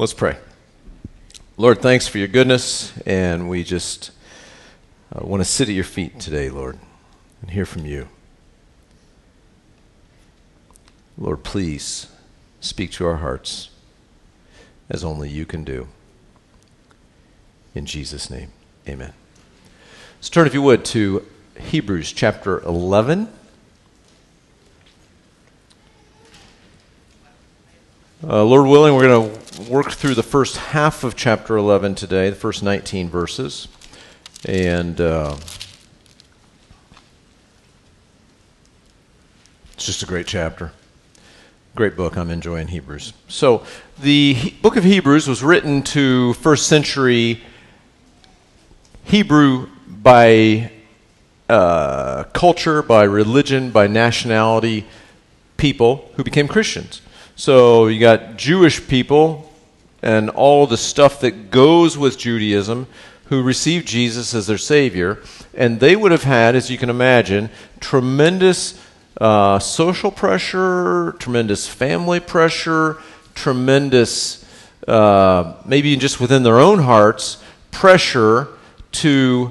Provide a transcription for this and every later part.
Let's pray. Lord, thanks for your goodness, and we just uh, want to sit at your feet today, Lord, and hear from you. Lord, please speak to our hearts as only you can do. In Jesus' name, amen. Let's turn, if you would, to Hebrews chapter 11. Uh, Lord willing, we're going to work through the first half of chapter 11 today, the first 19 verses. And uh, it's just a great chapter. Great book. I'm enjoying Hebrews. So, the he- book of Hebrews was written to first century Hebrew by uh, culture, by religion, by nationality people who became Christians. So you got Jewish people and all the stuff that goes with Judaism who received Jesus as their Savior. And they would have had, as you can imagine, tremendous uh, social pressure, tremendous family pressure, tremendous, uh, maybe just within their own hearts, pressure to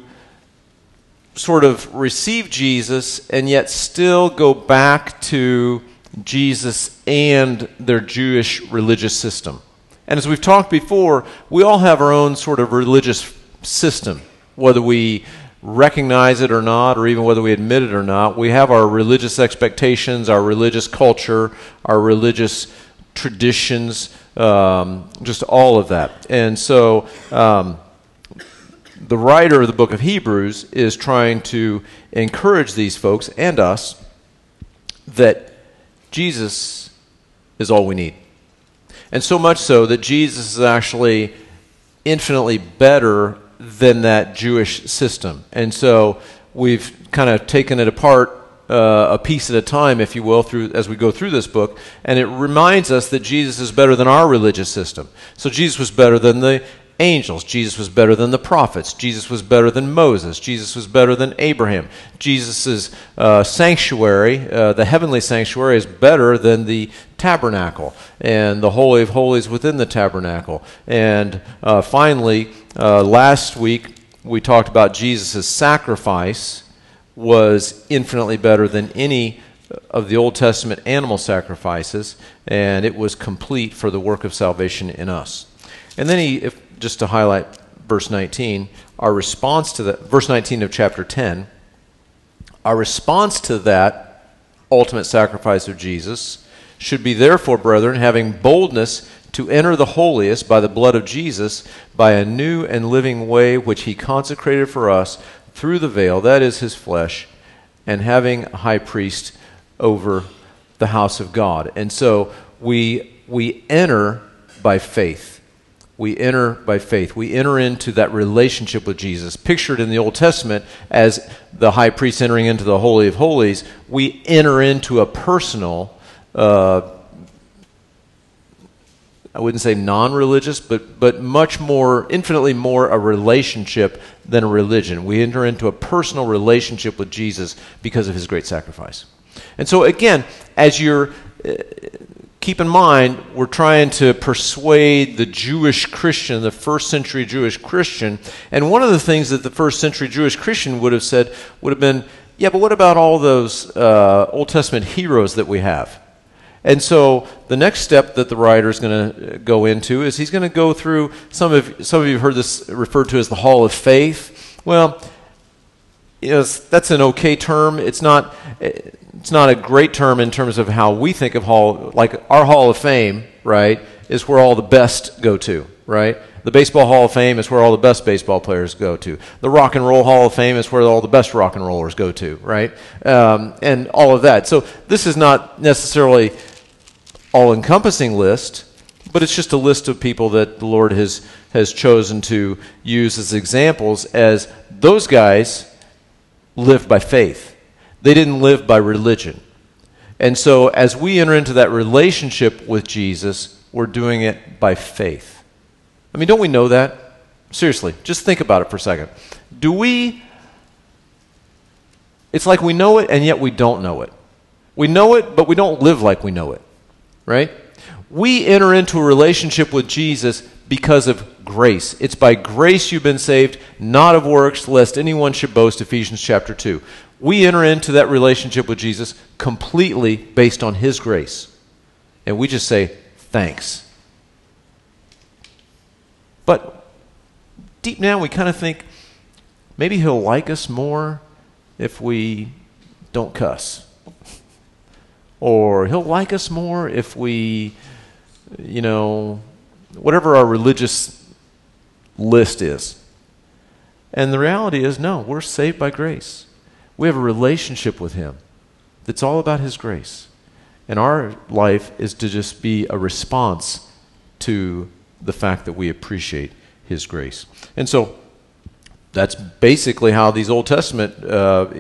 sort of receive Jesus and yet still go back to Jesus and their Jewish religious system. And as we've talked before, we all have our own sort of religious system, whether we recognize it or not, or even whether we admit it or not. We have our religious expectations, our religious culture, our religious traditions, um, just all of that. And so um, the writer of the book of Hebrews is trying to encourage these folks and us that Jesus is all we need. And so much so that Jesus is actually infinitely better than that Jewish system. And so we've kind of taken it apart uh, a piece at a time, if you will, through as we go through this book, and it reminds us that Jesus is better than our religious system. So Jesus was better than the angels. Jesus was better than the prophets. Jesus was better than Moses. Jesus was better than Abraham. Jesus' uh, sanctuary, uh, the heavenly sanctuary, is better than the tabernacle and the Holy of Holies within the tabernacle. And uh, finally, uh, last week we talked about Jesus' sacrifice was infinitely better than any of the Old Testament animal sacrifices, and it was complete for the work of salvation in us. And then he, if, just to highlight verse 19, our response to that, verse 19 of chapter 10, our response to that ultimate sacrifice of Jesus should be, therefore, brethren, having boldness to enter the holiest by the blood of Jesus, by a new and living way which he consecrated for us through the veil, that is his flesh, and having a high priest over the house of God. And so we, we enter by faith we enter by faith. We enter into that relationship with Jesus, pictured in the Old Testament as the high priest entering into the Holy of Holies. We enter into a personal, uh, I wouldn't say non religious, but, but much more, infinitely more a relationship than a religion. We enter into a personal relationship with Jesus because of his great sacrifice. And so, again, as you're uh, keep in mind, we're trying to persuade the Jewish Christian, the first century Jewish Christian. And one of the things that the first century Jewish Christian would have said would have been, yeah, but what about all those uh, Old Testament heroes that we have? And so the next step that the writer is going to go into is he's going to go through some of some of you have heard this referred to as the Hall of Faith. Well, you know, that's an okay term. It's not it's not a great term in terms of how we think of hall like our hall of fame right is where all the best go to right? The baseball hall of fame is where all the best baseball players go to. The rock and roll hall of fame is where all the best rock and rollers go to right? Um, and all of that. So this is not necessarily all encompassing list but it's just a list of people that the lord has has chosen to use as examples as those guys live by faith they didn't live by religion. And so, as we enter into that relationship with Jesus, we're doing it by faith. I mean, don't we know that? Seriously, just think about it for a second. Do we. It's like we know it, and yet we don't know it. We know it, but we don't live like we know it, right? We enter into a relationship with Jesus because of grace. It's by grace you've been saved, not of works, lest anyone should boast. Ephesians chapter 2. We enter into that relationship with Jesus completely based on His grace. And we just say, thanks. But deep down, we kind of think maybe He'll like us more if we don't cuss. Or He'll like us more if we, you know, whatever our religious list is. And the reality is, no, we're saved by grace. We have a relationship with Him that's all about His grace. And our life is to just be a response to the fact that we appreciate His grace. And so that's basically how these Old Testament uh,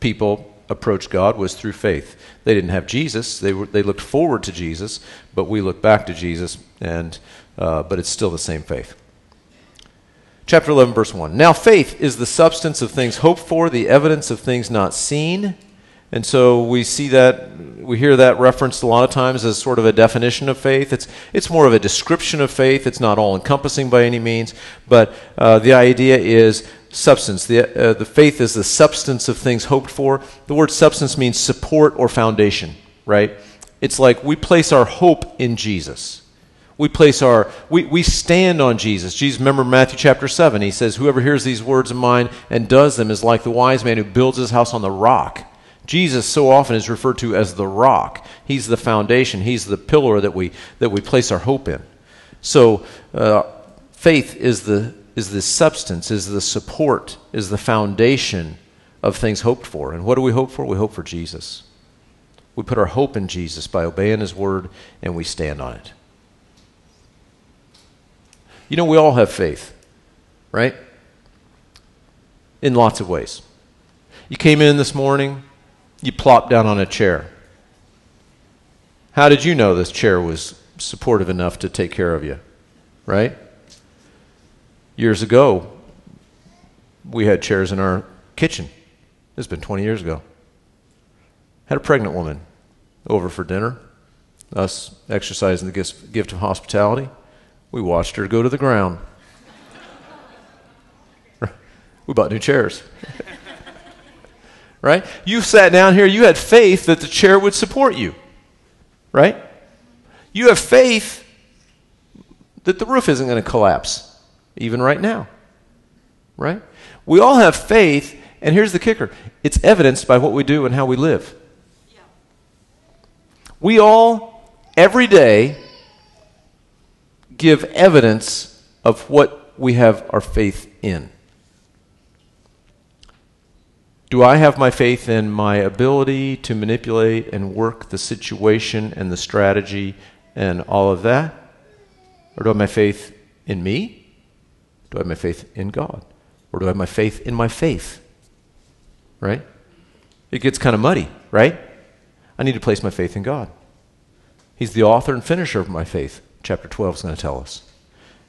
people approached God was through faith. They didn't have Jesus; they were, they looked forward to Jesus, but we look back to Jesus, and uh, but it's still the same faith. Chapter 11, verse 1. Now, faith is the substance of things hoped for, the evidence of things not seen. And so we see that, we hear that referenced a lot of times as sort of a definition of faith. It's, it's more of a description of faith. It's not all encompassing by any means, but uh, the idea is substance. The, uh, the faith is the substance of things hoped for. The word substance means support or foundation, right? It's like we place our hope in Jesus. We place our, we, we stand on Jesus. Jesus, remember Matthew chapter 7, he says, Whoever hears these words of mine and does them is like the wise man who builds his house on the rock. Jesus so often is referred to as the rock. He's the foundation. He's the pillar that we, that we place our hope in. So uh, faith is the, is the substance, is the support, is the foundation of things hoped for. And what do we hope for? We hope for Jesus. We put our hope in Jesus by obeying his word and we stand on it. You know, we all have faith, right? In lots of ways. You came in this morning, you plopped down on a chair. How did you know this chair was supportive enough to take care of you? Right? Years ago, we had chairs in our kitchen. It's been 20 years ago. Had a pregnant woman over for dinner, us exercising the gift of hospitality. We watched her go to the ground. we bought new chairs. right? You sat down here, you had faith that the chair would support you. Right? You have faith that the roof isn't going to collapse, even right now. Right? We all have faith, and here's the kicker it's evidenced by what we do and how we live. Yeah. We all, every day, give evidence of what we have our faith in. Do I have my faith in my ability to manipulate and work the situation and the strategy and all of that? Or do I have my faith in me? Do I have my faith in God? Or do I have my faith in my faith? Right? It gets kind of muddy, right? I need to place my faith in God. He's the author and finisher of my faith chapter 12 is going to tell us.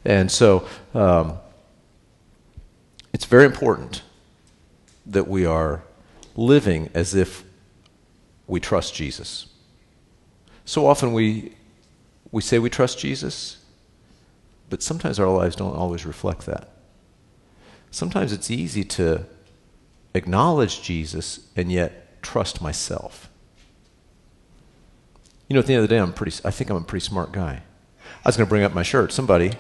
And so um, it's very important that we are living as if we trust Jesus. So often we, we say we trust Jesus, but sometimes our lives don't always reflect that. Sometimes it's easy to acknowledge Jesus and yet trust myself. You know, at the end of the day, I'm pretty, I think I'm a pretty smart guy. I was going to bring up my shirt. Somebody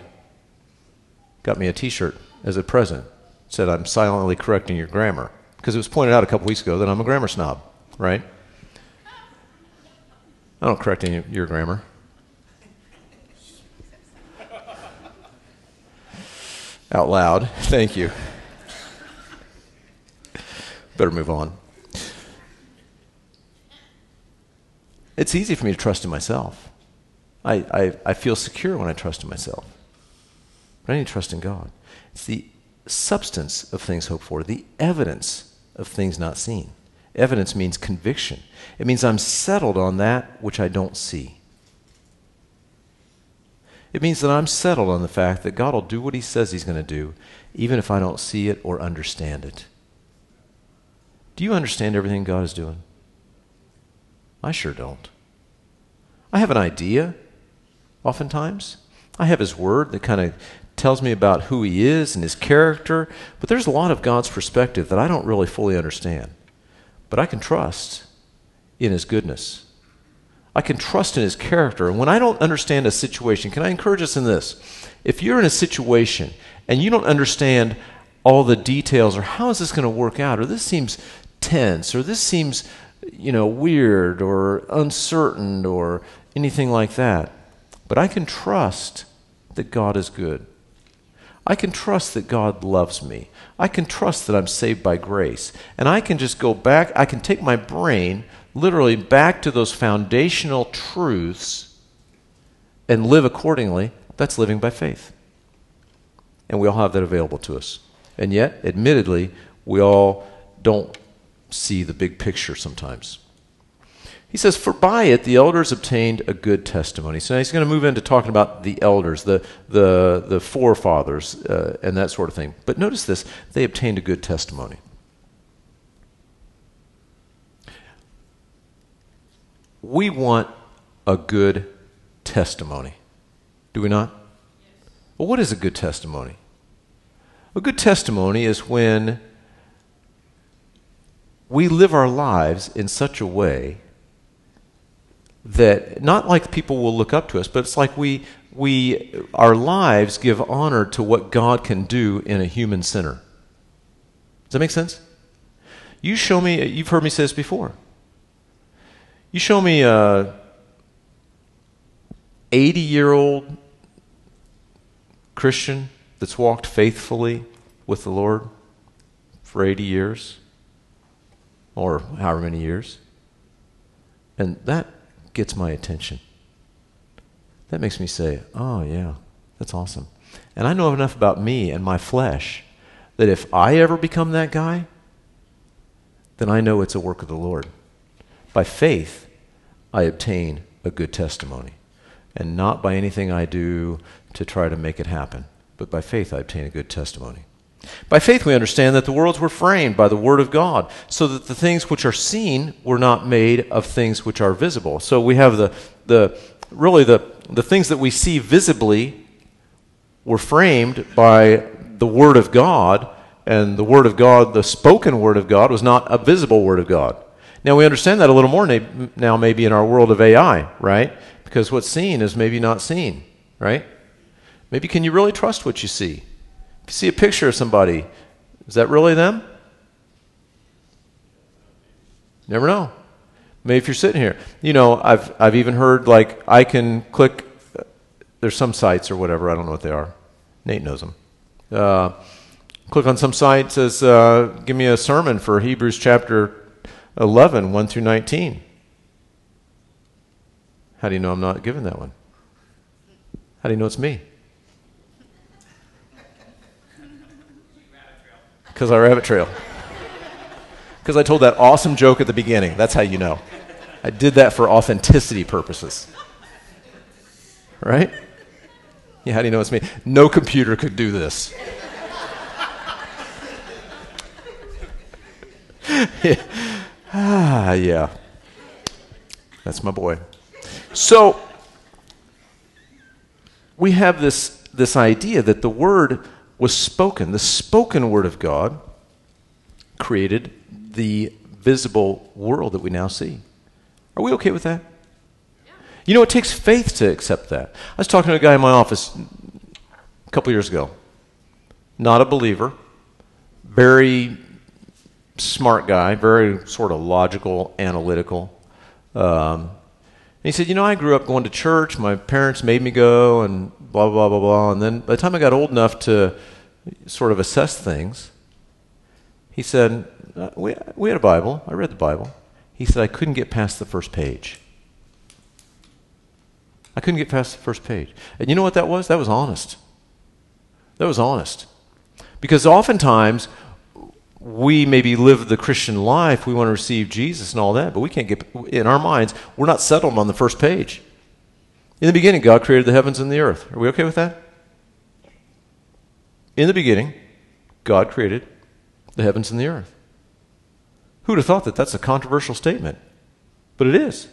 got me a t shirt as a present. Said, I'm silently correcting your grammar. Because it was pointed out a couple weeks ago that I'm a grammar snob, right? I don't correct any your grammar. Out loud. Thank you. Better move on. It's easy for me to trust in myself. I, I, I feel secure when I trust in myself. But I need to trust in God. It's the substance of things hoped for, the evidence of things not seen. Evidence means conviction. It means I'm settled on that which I don't see. It means that I'm settled on the fact that God will do what He says He's going to do, even if I don't see it or understand it. Do you understand everything God is doing? I sure don't. I have an idea oftentimes. I have His Word that kind of tells me about who He is and His character, but there's a lot of God's perspective that I don't really fully understand. But I can trust in His goodness. I can trust in His character. And when I don't understand a situation, can I encourage us in this? If you're in a situation and you don't understand all the details or how is this going to work out or this seems tense or this seems you know weird or uncertain or anything like that but i can trust that god is good. I can trust that god loves me. I can trust that i'm saved by grace. And i can just go back i can take my brain literally back to those foundational truths and live accordingly. That's living by faith. And we all have that available to us. And yet, admittedly, we all don't see the big picture sometimes. He says, For by it the elders obtained a good testimony. So now he's going to move into talking about the elders, the, the, the forefathers, uh, and that sort of thing. But notice this they obtained a good testimony. We want a good testimony, do we not? Yes. Well, what is a good testimony? A good testimony is when we live our lives in such a way that not like people will look up to us, but it's like we, we our lives give honor to what God can do in a human sinner. Does that make sense? You show me, you've heard me say this before. You show me a 80 year old Christian that's walked faithfully with the Lord for 80 years or however many years. And that gets my attention. That makes me say, oh, yeah, that's awesome. And I know enough about me and my flesh that if I ever become that guy, then I know it's a work of the Lord. By faith, I obtain a good testimony, and not by anything I do to try to make it happen but by faith I obtain a good testimony. By faith we understand that the worlds were framed by the word of God, so that the things which are seen were not made of things which are visible. So we have the, the really the, the things that we see visibly were framed by the word of God, and the word of God, the spoken word of God, was not a visible word of God. Now we understand that a little more now maybe in our world of AI, right? Because what's seen is maybe not seen, right? Maybe can you really trust what you see? See a picture of somebody, is that really them? Never know. Maybe if you're sitting here, you know, I've I've even heard like I can click. There's some sites or whatever. I don't know what they are. Nate knows them. Uh, click on some site says, uh, "Give me a sermon for Hebrews chapter 11, 1 through 19." How do you know I'm not given that one? How do you know it's me? Because I rabbit trail. Because I told that awesome joke at the beginning. That's how you know. I did that for authenticity purposes. Right? Yeah, how do you know it's me? No computer could do this. yeah. Ah, yeah. That's my boy. So, we have this, this idea that the word was spoken. The spoken word of God created the visible world that we now see. Are we okay with that? You know, it takes faith to accept that. I was talking to a guy in my office a couple years ago, not a believer, very smart guy, very sort of logical, analytical. Um, and he said, You know, I grew up going to church. My parents made me go, and blah, blah, blah, blah. And then by the time I got old enough to sort of assess things, he said, uh, we, we had a Bible. I read the Bible. He said, I couldn't get past the first page. I couldn't get past the first page. And you know what that was? That was honest. That was honest. Because oftentimes, we maybe live the Christian life, we want to receive Jesus and all that, but we can't get, in our minds, we're not settled on the first page. In the beginning, God created the heavens and the earth. Are we okay with that? In the beginning, God created the heavens and the earth. Who'd have thought that that's a controversial statement? But it is.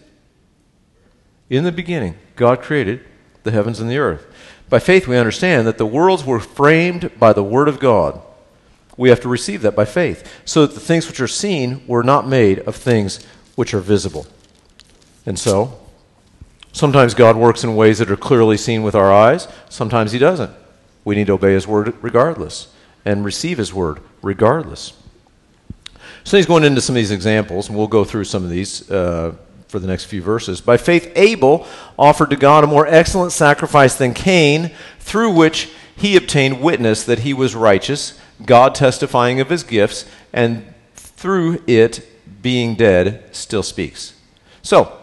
In the beginning, God created the heavens and the earth. By faith, we understand that the worlds were framed by the Word of God. We have to receive that by faith, so that the things which are seen were not made of things which are visible. And so, sometimes God works in ways that are clearly seen with our eyes, sometimes He doesn't. We need to obey His Word regardless and receive His Word regardless. So he's going into some of these examples, and we'll go through some of these uh, for the next few verses. By faith, Abel offered to God a more excellent sacrifice than Cain, through which he obtained witness that he was righteous, God testifying of his gifts, and through it, being dead, still speaks. So,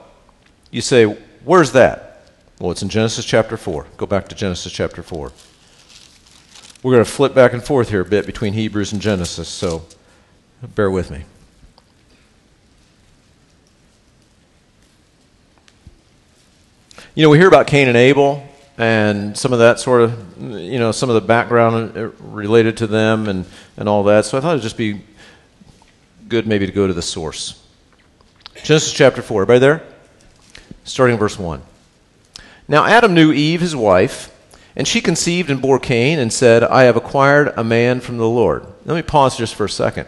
you say, where's that? Well, it's in Genesis chapter 4. Go back to Genesis chapter 4. We're going to flip back and forth here a bit between Hebrews and Genesis, so bear with me. You know, we hear about Cain and Abel and some of that sort of, you know, some of the background uh, related to them and, and all that. So I thought it'd just be good maybe to go to the source. Genesis chapter 4. Everybody there? Starting verse 1. Now Adam knew Eve, his wife, and she conceived and bore Cain and said, I have acquired a man from the Lord. Let me pause just for a second.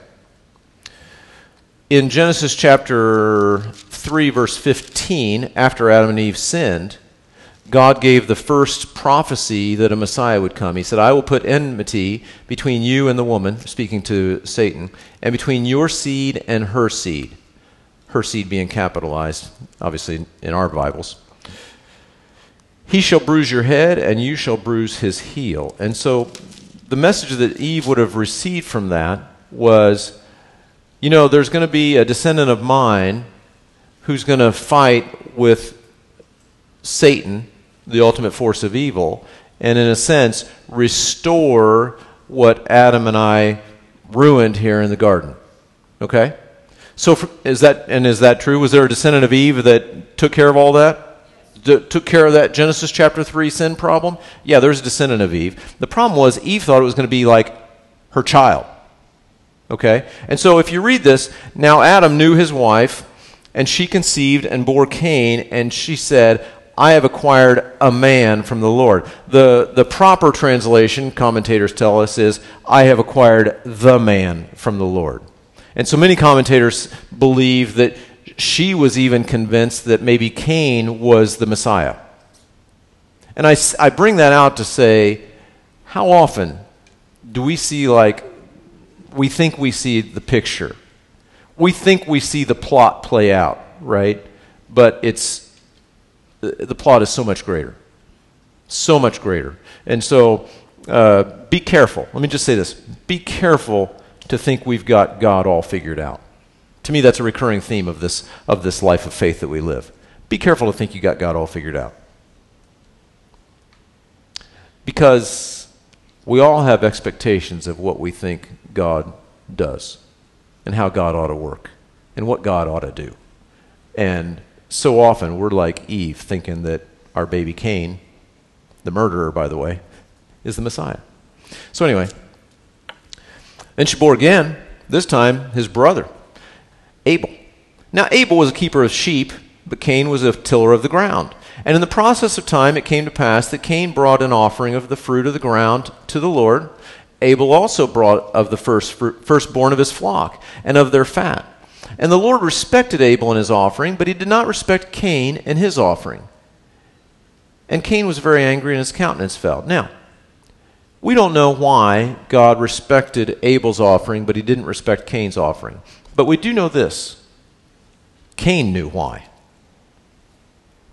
In Genesis chapter 3, verse 15, after Adam and Eve sinned, God gave the first prophecy that a Messiah would come. He said, I will put enmity between you and the woman, speaking to Satan, and between your seed and her seed. Her seed being capitalized, obviously, in our Bibles. He shall bruise your head, and you shall bruise his heel. And so the message that Eve would have received from that was you know, there's going to be a descendant of mine who's going to fight with Satan, the ultimate force of evil, and in a sense, restore what Adam and I ruined here in the garden. Okay? So, for, is that, and is that true? Was there a descendant of Eve that took care of all that? Took care of that Genesis chapter 3 sin problem? Yeah, there's a descendant of Eve. The problem was Eve thought it was going to be like her child. Okay? And so if you read this, now Adam knew his wife, and she conceived and bore Cain, and she said, I have acquired a man from the Lord. The, the proper translation, commentators tell us, is, I have acquired the man from the Lord. And so many commentators believe that she was even convinced that maybe Cain was the Messiah. And I, I bring that out to say, how often do we see like we think we see the picture. We think we see the plot play out, right? But it's the plot is so much greater. So much greater. And so uh, be careful. Let me just say this be careful to think we've got God all figured out. To me, that's a recurring theme of this, of this life of faith that we live. Be careful to think you got God all figured out. Because we all have expectations of what we think God does and how God ought to work and what God ought to do. And so often we're like Eve, thinking that our baby Cain, the murderer, by the way, is the Messiah. So, anyway, she bore again, this time his brother, Abel. Now, Abel was a keeper of sheep, but Cain was a tiller of the ground. And in the process of time, it came to pass that Cain brought an offering of the fruit of the ground to the Lord. Abel also brought of the first, firstborn of his flock and of their fat. And the Lord respected Abel and his offering, but he did not respect Cain and his offering. And Cain was very angry, and his countenance fell. Now, we don't know why God respected Abel's offering, but he didn't respect Cain's offering. But we do know this Cain knew why.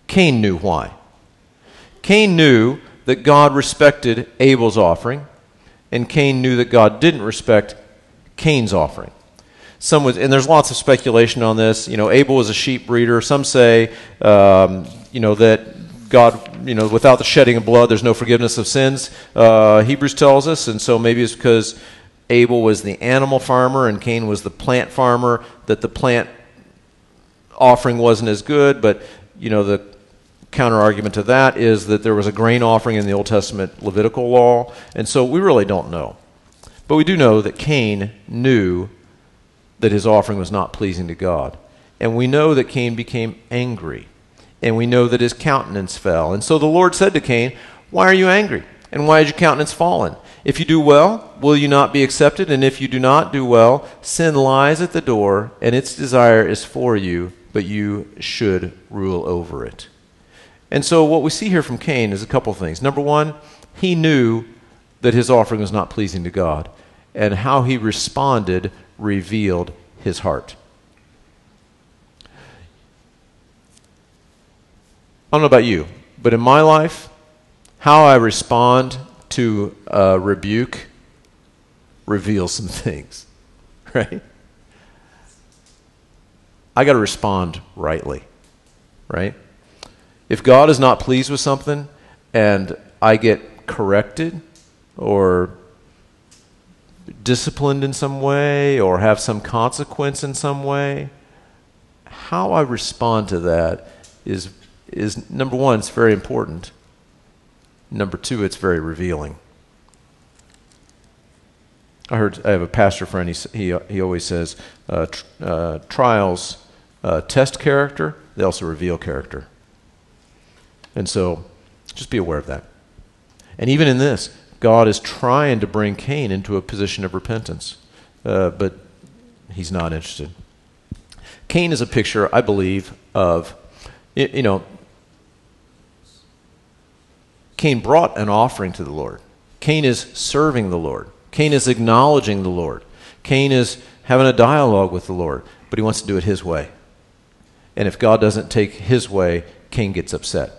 Cain knew why. Cain knew that God respected Abel's offering, and Cain knew that God didn't respect Cain's offering. Some was, and there's lots of speculation on this. You know, Abel was a sheep breeder. Some say, um, you know, that God, you know, without the shedding of blood, there's no forgiveness of sins. Uh, Hebrews tells us, and so maybe it's because Abel was the animal farmer and Cain was the plant farmer that the plant offering wasn't as good. But you know, the counter argument to that is that there was a grain offering in the Old Testament Levitical law, and so we really don't know. But we do know that Cain knew that his offering was not pleasing to God. And we know that Cain became angry. And we know that his countenance fell. And so the Lord said to Cain, Why are you angry? And why is your countenance fallen? If you do well, will you not be accepted? And if you do not do well, sin lies at the door, and its desire is for you, but you should rule over it. And so, what we see here from Cain is a couple of things. Number one, he knew that his offering was not pleasing to God, and how he responded revealed his heart. I don't know about you, but in my life, how I respond to a rebuke reveals some things, right? I got to respond rightly, right? If God is not pleased with something and I get corrected or disciplined in some way or have some consequence in some way, how I respond to that is, is number one, it's very important. Number two, it's very revealing. I heard I have a pastor friend. He he, he always says uh, tr- uh, trials uh, test character. They also reveal character. And so, just be aware of that. And even in this, God is trying to bring Cain into a position of repentance, uh, but he's not interested. Cain is a picture, I believe, of you know Cain brought an offering to the Lord. Cain is serving the Lord. Cain is acknowledging the Lord. Cain is having a dialogue with the Lord, but he wants to do it his way. And if God doesn't take his way, Cain gets upset.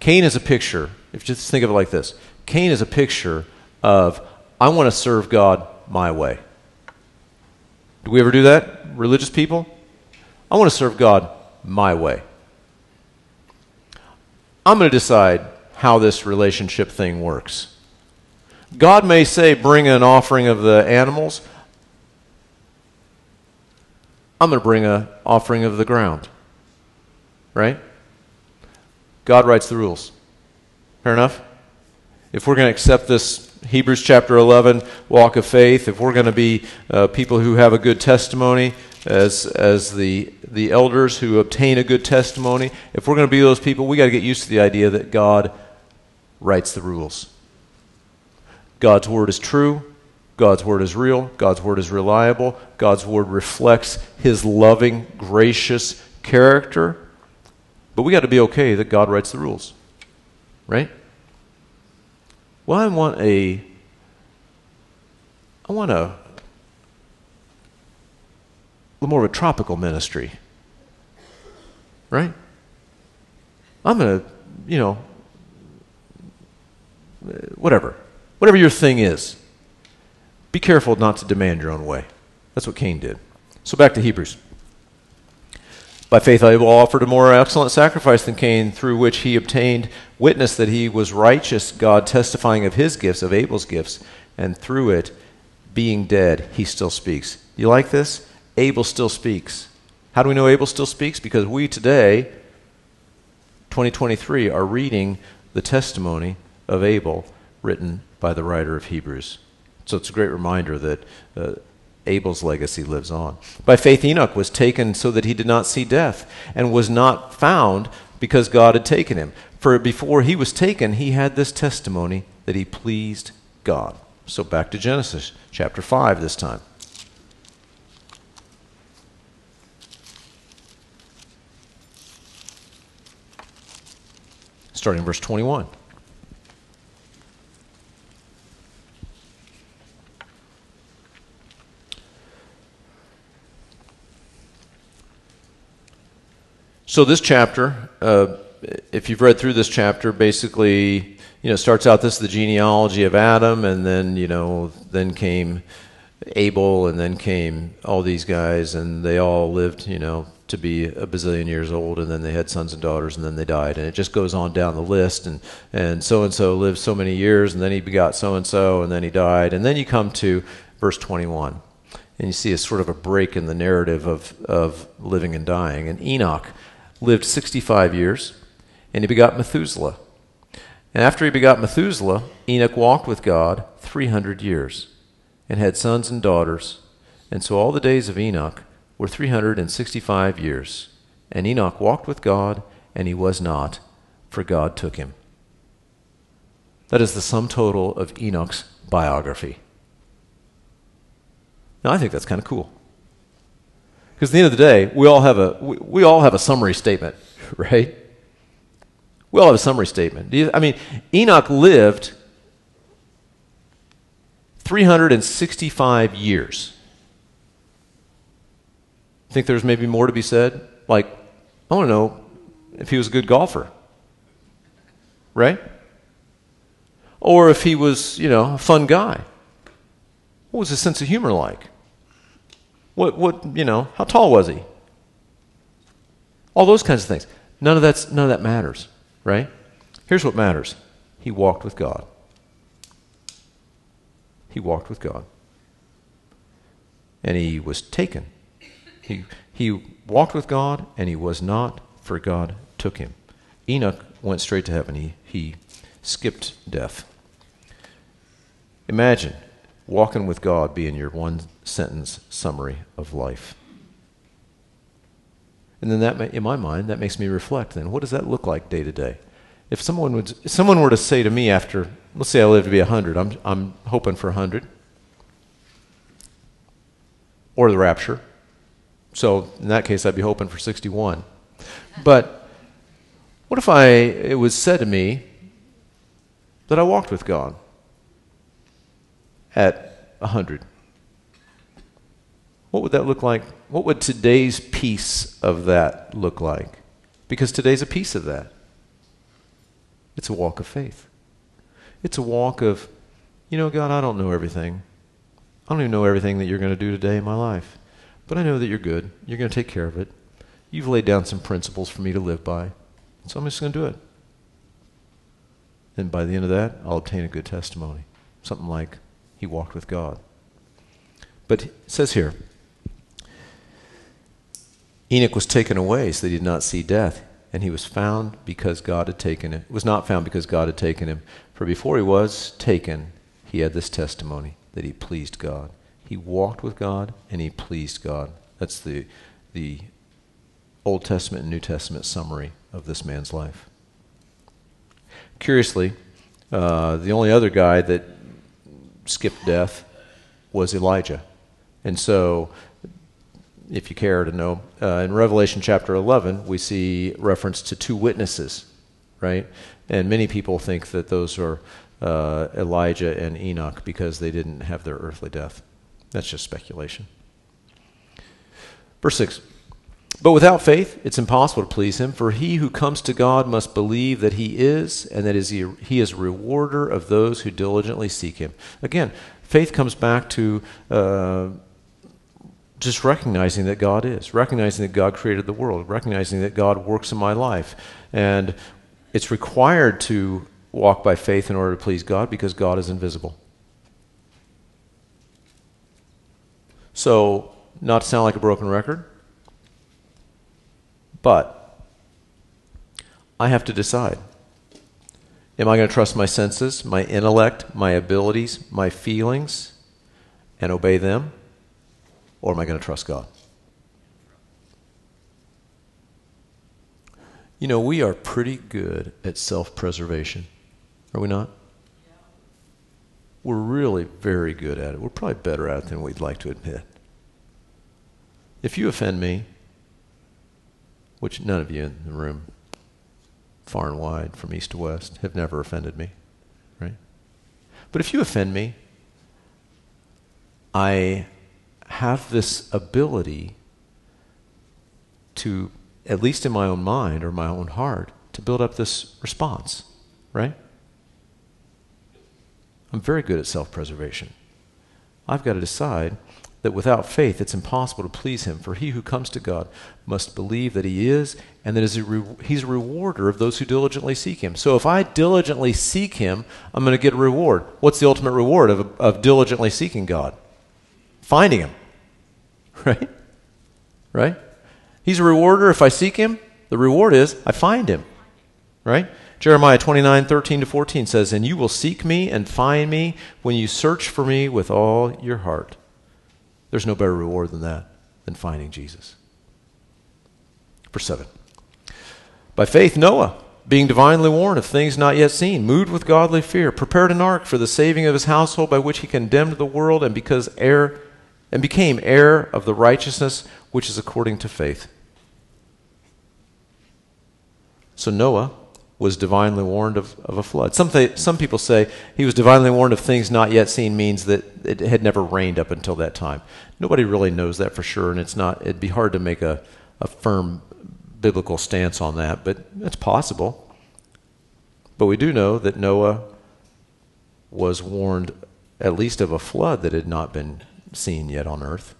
Cain is a picture, if you just think of it like this Cain is a picture of, I want to serve God my way. Do we ever do that, religious people? I want to serve God my way. I'm going to decide how this relationship thing works. God may say, bring an offering of the animals. I'm going to bring an offering of the ground. Right? God writes the rules. Fair enough? If we're going to accept this Hebrews chapter 11 walk of faith, if we're going to be uh, people who have a good testimony, as, as the, the elders who obtain a good testimony, if we're going to be those people, we got to get used to the idea that God writes the rules. God's word is true. God's word is real. God's word is reliable. God's word reflects his loving, gracious character. But we got to be okay that God writes the rules. Right? Well, I want a I want a, little more of a tropical ministry. Right? I'm going to, you know, Uh, whatever, whatever your thing is, be careful not to demand your own way. That's what Cain did. So back to Hebrews. By faith, Abel offered a more excellent sacrifice than Cain, through which he obtained witness that he was righteous, God testifying of his gifts, of Abel's gifts, and through it, being dead, he still speaks. You like this? Abel still speaks. How do we know Abel still speaks? Because we today, 2023, are reading the testimony of Abel written by the writer of Hebrews. So it's a great reminder that uh, Abel's legacy lives on. By faith, Enoch was taken so that he did not see death, and was not found because God had taken him. For before he was taken, he had this testimony that he pleased God. So back to Genesis chapter 5 this time. Starting verse 21. So this chapter, uh, if you've read through this chapter, basically, you know, starts out this is the genealogy of Adam, and then you know, then came Abel, and then came all these guys, and they all lived, you know, to be a bazillion years old, and then they had sons and daughters, and then they died, and it just goes on down the list, and and so and so lived so many years, and then he begot so and so, and then he died, and then you come to verse 21, and you see a sort of a break in the narrative of of living and dying, and Enoch lived 65 years, and he begot Methuselah. And after he begot Methuselah, Enoch walked with God 300 years, and had sons and daughters. And so all the days of Enoch were 365 years. And Enoch walked with God, and he was not, for God took him. That is the sum total of Enoch's biography. Now, I think that's kind of cool. Because at the end of the day, we all have a, we, we all have a summary statement, right? We all have a summary statement. I mean, Enoch lived 365 years. Think there's maybe more to be said? Like, I want to know if he was a good golfer, right? Or if he was, you know, a fun guy. What was his sense of humor like? What, what, you know, how tall was he? All those kinds of things. None of, that's, none of that matters, right? Here's what matters he walked with God. He walked with God. And he was taken. He, he walked with God, and he was not, for God took him. Enoch went straight to heaven. He, he skipped death. Imagine walking with God being your one sentence summary of life. And then that, in my mind, that makes me reflect. Then, what does that look like day to day? If someone would, if someone were to say to me after, let's say I live to be hundred, I'm, I'm hoping for hundred, or the rapture. So in that case, I'd be hoping for 61. But what if I it was said to me that I walked with God at 100? What would that look like? What would today's piece of that look like? Because today's a piece of that. It's a walk of faith. It's a walk of, you know, God, I don't know everything. I don't even know everything that you're going to do today in my life. But I know that you're good. You're going to take care of it. You've laid down some principles for me to live by. So I'm just going to do it. And by the end of that, I'll obtain a good testimony. Something like, he walked with God. But it says here, Enoch was taken away so that he did not see death, and he was found because God had taken him. Was not found because God had taken him. For before he was taken, he had this testimony that he pleased God. He walked with God and he pleased God. That's the the Old Testament and New Testament summary of this man's life. Curiously, uh, the only other guy that skipped death was Elijah. And so, if you care to know, uh, in Revelation chapter 11, we see reference to two witnesses, right? And many people think that those are uh, Elijah and Enoch because they didn't have their earthly death. That's just speculation. Verse 6 But without faith, it's impossible to please him, for he who comes to God must believe that he is, and that is he, he is a rewarder of those who diligently seek him. Again, faith comes back to. Uh, just recognizing that God is, recognizing that God created the world, recognizing that God works in my life. And it's required to walk by faith in order to please God because God is invisible. So, not to sound like a broken record, but I have to decide. Am I going to trust my senses, my intellect, my abilities, my feelings, and obey them? Or am I going to trust God? You know, we are pretty good at self preservation. Are we not? We're really very good at it. We're probably better at it than we'd like to admit. If you offend me, which none of you in the room, far and wide, from east to west, have never offended me, right? But if you offend me, I have this ability to, at least in my own mind or my own heart, to build up this response, right? I'm very good at self preservation. I've got to decide that without faith it's impossible to please him. For he who comes to God must believe that he is, and that he's a rewarder of those who diligently seek him. So if I diligently seek him, I'm going to get a reward. What's the ultimate reward of, of diligently seeking God? Finding him. Right? Right? He's a rewarder if I seek him. The reward is I find him. Right? Jeremiah 29, 13 to 14 says, And you will seek me and find me when you search for me with all your heart. There's no better reward than that, than finding Jesus. Verse 7. By faith, Noah, being divinely warned of things not yet seen, moved with godly fear, prepared an ark for the saving of his household, by which he condemned the world, and because heir and became heir of the righteousness which is according to faith. So Noah was divinely warned of, of a flood. Some, th- some people say he was divinely warned of things not yet seen means that it had never rained up until that time. Nobody really knows that for sure, and it's not, it'd be hard to make a, a firm biblical stance on that, but it's possible. But we do know that Noah was warned at least of a flood that had not been seen yet on earth.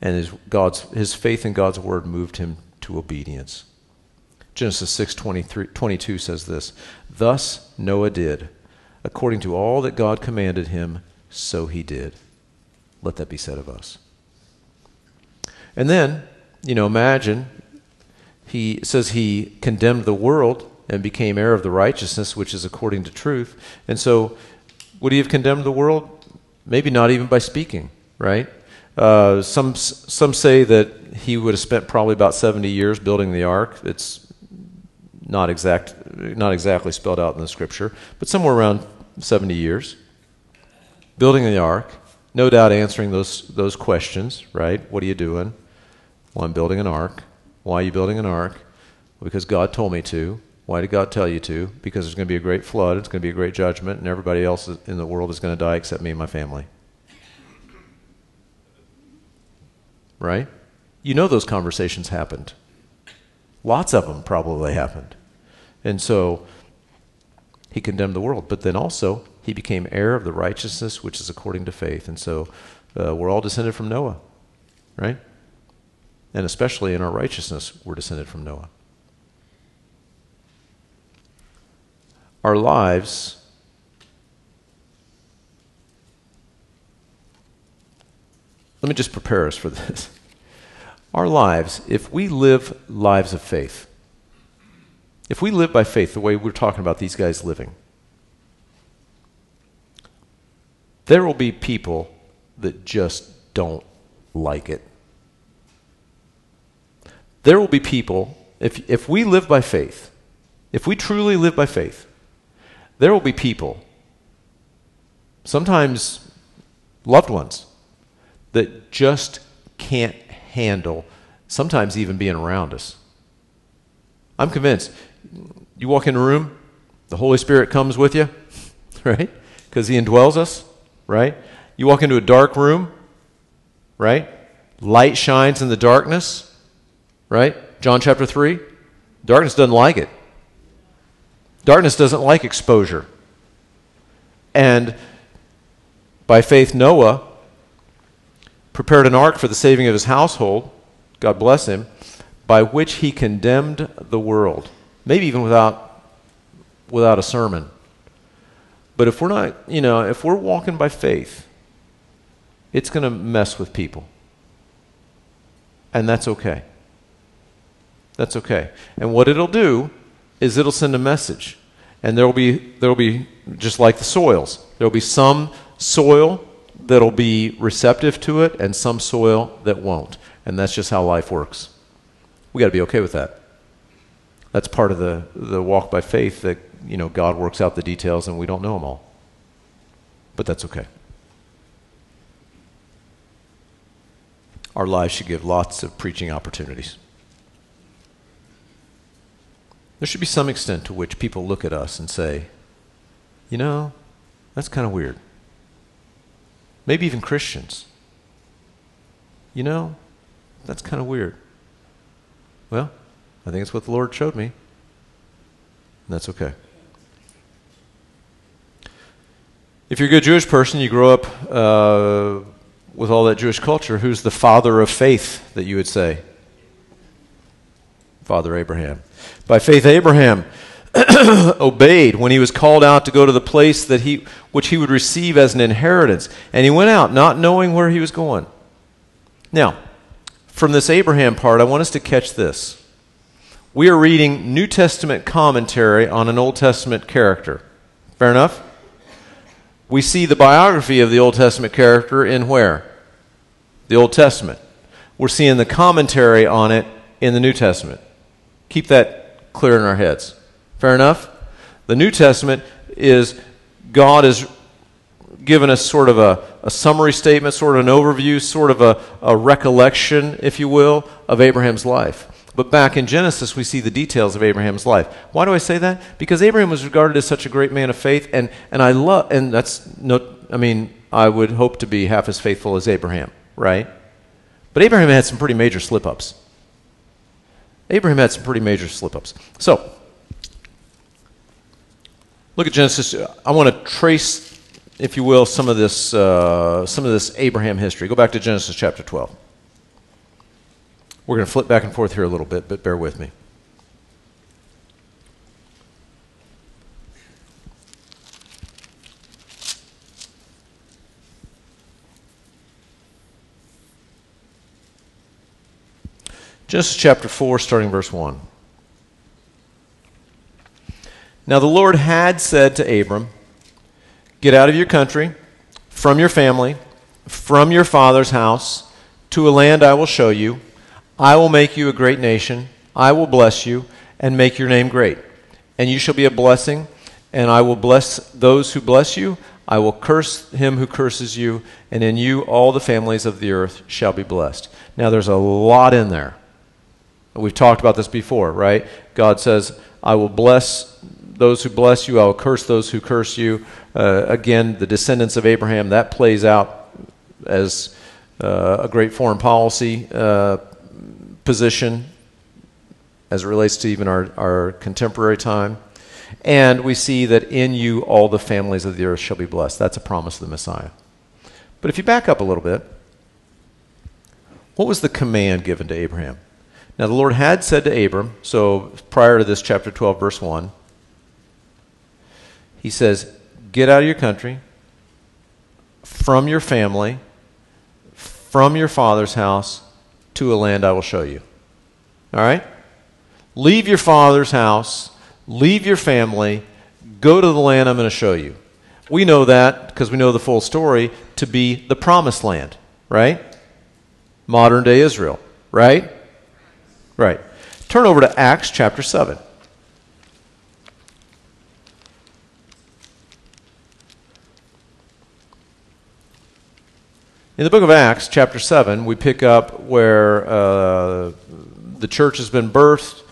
And his, God's, his faith in God's word moved him to obedience. Genesis 6 22 says this Thus Noah did, according to all that God commanded him, so he did. Let that be said of us. And then, you know, imagine he says he condemned the world and became heir of the righteousness which is according to truth. And so, would he have condemned the world? Maybe not even by speaking, right? Uh, some some say that he would have spent probably about 70 years building the ark. It's not exact, not exactly spelled out in the scripture, but somewhere around 70 years. Building the ark, no doubt answering those those questions, right? What are you doing? Well, I'm building an ark. Why are you building an ark? Because God told me to. Why did God tell you to? Because there's going to be a great flood, it's going to be a great judgment, and everybody else in the world is going to die except me and my family. Right? You know those conversations happened. Lots of them probably happened. And so he condemned the world, but then also he became heir of the righteousness which is according to faith. And so uh, we're all descended from Noah, right? And especially in our righteousness, we're descended from Noah. Our lives let me just prepare us for this. Our lives, if we live lives of faith, if we live by faith the way we're talking about these guys living, there will be people that just don't like it. There will be people, if, if we live by faith, if we truly live by faith, there will be people, sometimes loved ones, that just can't handle sometimes even being around us. I'm convinced. You walk in a room, the Holy Spirit comes with you, right? Because He indwells us, right? You walk into a dark room, right? Light shines in the darkness, right? John chapter 3. Darkness doesn't like it. Darkness doesn't like exposure. And by faith, Noah prepared an ark for the saving of his household, God bless him, by which he condemned the world. Maybe even without, without a sermon. But if we're not, you know, if we're walking by faith, it's going to mess with people. And that's okay. That's okay. And what it'll do is it'll send a message. And there'll be there'll be just like the soils. There'll be some soil that'll be receptive to it and some soil that won't. And that's just how life works. We got to be okay with that. That's part of the, the walk by faith that, you know, God works out the details and we don't know them all. But that's okay. Our lives should give lots of preaching opportunities. There should be some extent to which people look at us and say, you know, that's kind of weird. Maybe even Christians. You know, that's kind of weird. Well, I think it's what the Lord showed me. And that's okay. If you're a good Jewish person, you grow up uh, with all that Jewish culture, who's the father of faith that you would say? Father Abraham. By faith, Abraham obeyed when he was called out to go to the place that he, which he would receive as an inheritance. And he went out not knowing where he was going. Now, from this Abraham part, I want us to catch this. We are reading New Testament commentary on an Old Testament character. Fair enough? We see the biography of the Old Testament character in where? The Old Testament. We're seeing the commentary on it in the New Testament. Keep that clear in our heads. Fair enough? The New Testament is God has given us sort of a, a summary statement, sort of an overview, sort of a, a recollection, if you will, of Abraham's life. But back in Genesis, we see the details of Abraham's life. Why do I say that? Because Abraham was regarded as such a great man of faith, and, and I love, and that's no, I mean, I would hope to be half as faithful as Abraham, right? But Abraham had some pretty major slip ups. Abraham had some pretty major slip ups. So, look at Genesis. I want to trace, if you will, some of this, uh, some of this Abraham history. Go back to Genesis chapter 12. We're going to flip back and forth here a little bit, but bear with me. Genesis chapter 4, starting verse 1. Now the Lord had said to Abram, Get out of your country, from your family, from your father's house, to a land I will show you. I will make you a great nation. I will bless you and make your name great. And you shall be a blessing, and I will bless those who bless you. I will curse him who curses you, and in you all the families of the earth shall be blessed. Now there's a lot in there. We've talked about this before, right? God says, I will bless those who bless you, I will curse those who curse you. Uh, again, the descendants of Abraham, that plays out as uh, a great foreign policy uh, position as it relates to even our, our contemporary time. And we see that in you all the families of the earth shall be blessed. That's a promise of the Messiah. But if you back up a little bit, what was the command given to Abraham? Now, the Lord had said to Abram, so prior to this, chapter 12, verse 1, He says, Get out of your country, from your family, from your father's house, to a land I will show you. All right? Leave your father's house, leave your family, go to the land I'm going to show you. We know that, because we know the full story, to be the promised land, right? Modern day Israel, right? Right. Turn over to Acts chapter 7. In the book of Acts, chapter 7, we pick up where uh, the church has been birthed,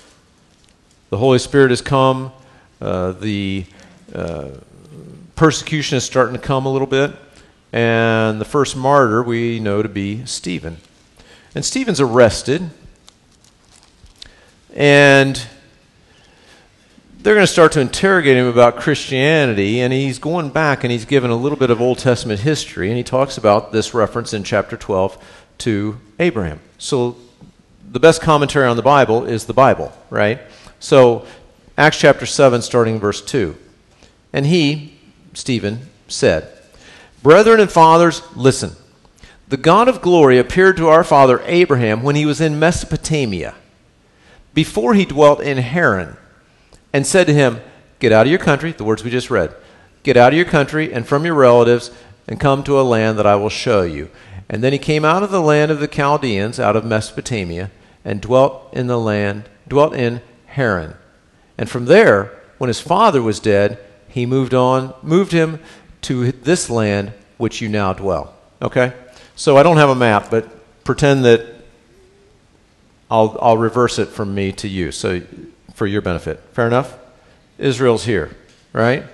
the Holy Spirit has come, uh, the uh, persecution is starting to come a little bit, and the first martyr we know to be Stephen. And Stephen's arrested and they're going to start to interrogate him about Christianity, and he's going back and he's given a little bit of Old Testament history, and he talks about this reference in chapter 12 to Abraham. So the best commentary on the Bible is the Bible, right? So Acts chapter 7, starting verse 2. And he, Stephen, said, Brethren and fathers, listen. The God of glory appeared to our father Abraham when he was in Mesopotamia before he dwelt in Haran, and said to him, Get out of your country, the words we just read. Get out of your country and from your relatives, and come to a land that I will show you. And then he came out of the land of the Chaldeans, out of Mesopotamia, and dwelt in the land, dwelt in Haran. And from there, when his father was dead, he moved on, moved him to this land which you now dwell. Okay? So I don't have a map, but pretend that I'll, I'll reverse it from me to you, so for your benefit. Fair enough? Israel's here, right?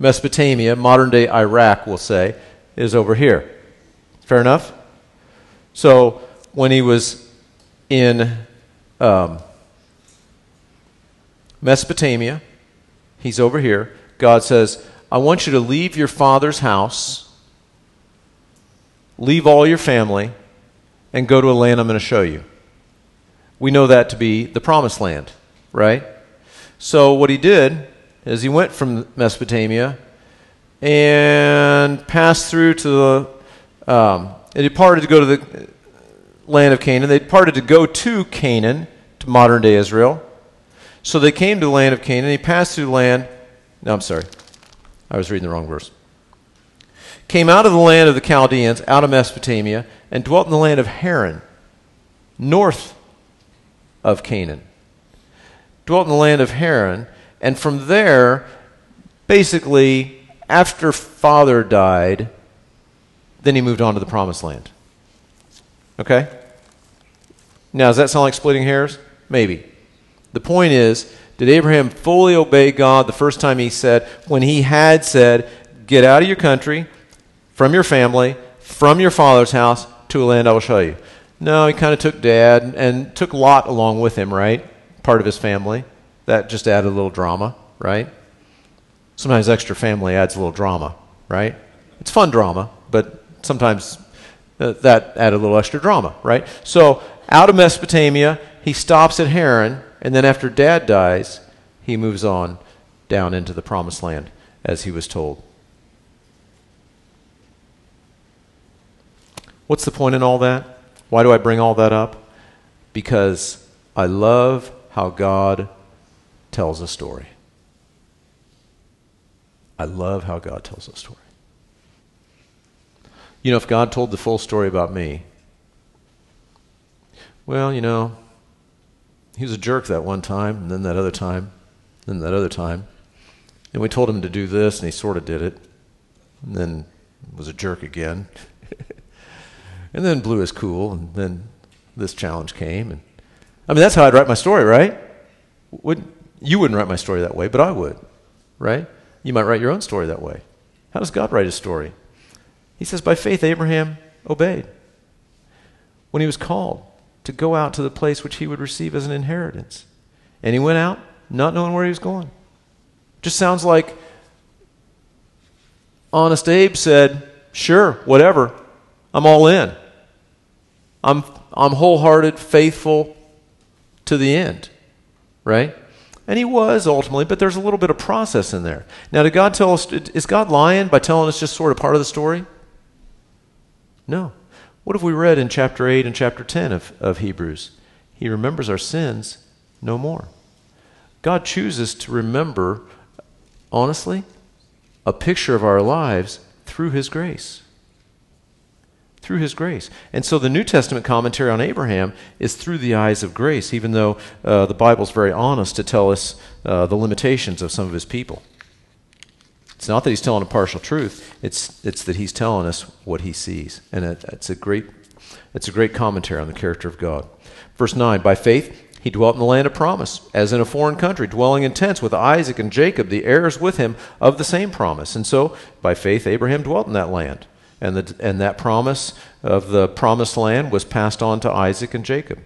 Mesopotamia, modern day Iraq, we'll say, is over here. Fair enough? So when he was in um, Mesopotamia, he's over here. God says, I want you to leave your father's house, leave all your family, and go to a land I'm going to show you. We know that to be the promised land, right? So what he did is he went from Mesopotamia and passed through to the, um, and departed to go to the land of Canaan. They departed to go to Canaan, to modern day Israel. So they came to the land of Canaan. He passed through the land. No, I'm sorry. I was reading the wrong verse. Came out of the land of the Chaldeans, out of Mesopotamia, and dwelt in the land of Haran, north of Canaan. dwelt in the land of Haran, and from there, basically, after father died, then he moved on to the promised land. Okay? Now, does that sound like splitting hairs? Maybe. The point is, did Abraham fully obey God the first time he said, when he had said, Get out of your country, from your family, from your father's house, to a land I will show you? No, he kind of took dad and took Lot along with him, right? Part of his family. That just added a little drama, right? Sometimes extra family adds a little drama, right? It's fun drama, but sometimes uh, that added a little extra drama, right? So out of Mesopotamia, he stops at Haran, and then after dad dies, he moves on down into the promised land as he was told. What's the point in all that? Why do I bring all that up? Because I love how God tells a story. I love how God tells a story. You know, if God told the full story about me, well, you know, he was a jerk that one time, and then that other time, and then that other time. And we told him to do this, and he sort of did it, and then was a jerk again. And then blue is cool, and then this challenge came. And I mean, that's how I'd write my story, right? Would you wouldn't write my story that way, but I would, right? You might write your own story that way. How does God write his story? He says, By faith, Abraham obeyed when he was called to go out to the place which he would receive as an inheritance. And he went out not knowing where he was going. Just sounds like Honest Abe said, Sure, whatever. I'm all in. I'm, I'm wholehearted, faithful to the end, right? And he was ultimately, but there's a little bit of process in there. Now, did God tell us, is God lying by telling us just sort of part of the story? No. What have we read in chapter 8 and chapter 10 of, of Hebrews? He remembers our sins no more. God chooses to remember, honestly, a picture of our lives through His grace through his grace. And so the New Testament commentary on Abraham is through the eyes of grace, even though uh, the Bible's very honest to tell us uh, the limitations of some of his people. It's not that he's telling a partial truth, it's, it's that he's telling us what he sees. And it, it's, a great, it's a great commentary on the character of God. Verse 9 By faith, he dwelt in the land of promise, as in a foreign country, dwelling in tents with Isaac and Jacob, the heirs with him of the same promise. And so, by faith, Abraham dwelt in that land and, the, and that promise of the promised land was passed on to Isaac and Jacob.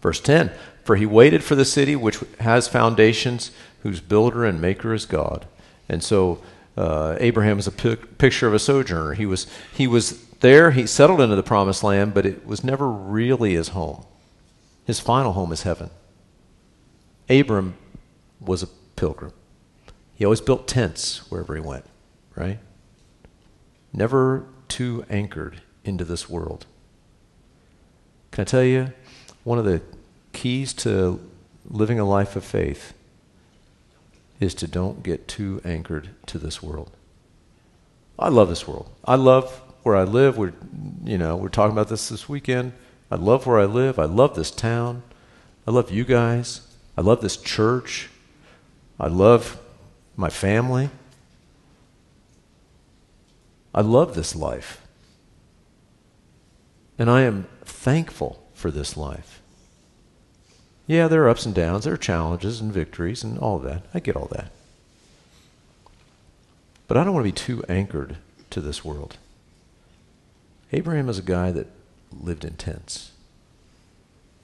Verse 10 For he waited for the city which has foundations, whose builder and maker is God. And so uh, Abraham is a picture of a sojourner. He was, he was there, he settled into the promised land, but it was never really his home. His final home is heaven. Abram was a pilgrim. He always built tents wherever he went, right? Never too anchored into this world. Can I tell you, one of the keys to living a life of faith is to don't get too anchored to this world. I love this world. I love where I live. We're, you know, we're talking about this this weekend. I love where I live. I love this town. I love you guys. I love this church. I love my family. I love this life. And I am thankful for this life. Yeah, there are ups and downs, there are challenges and victories and all of that. I get all that. But I don't want to be too anchored to this world. Abraham is a guy that lived in tents.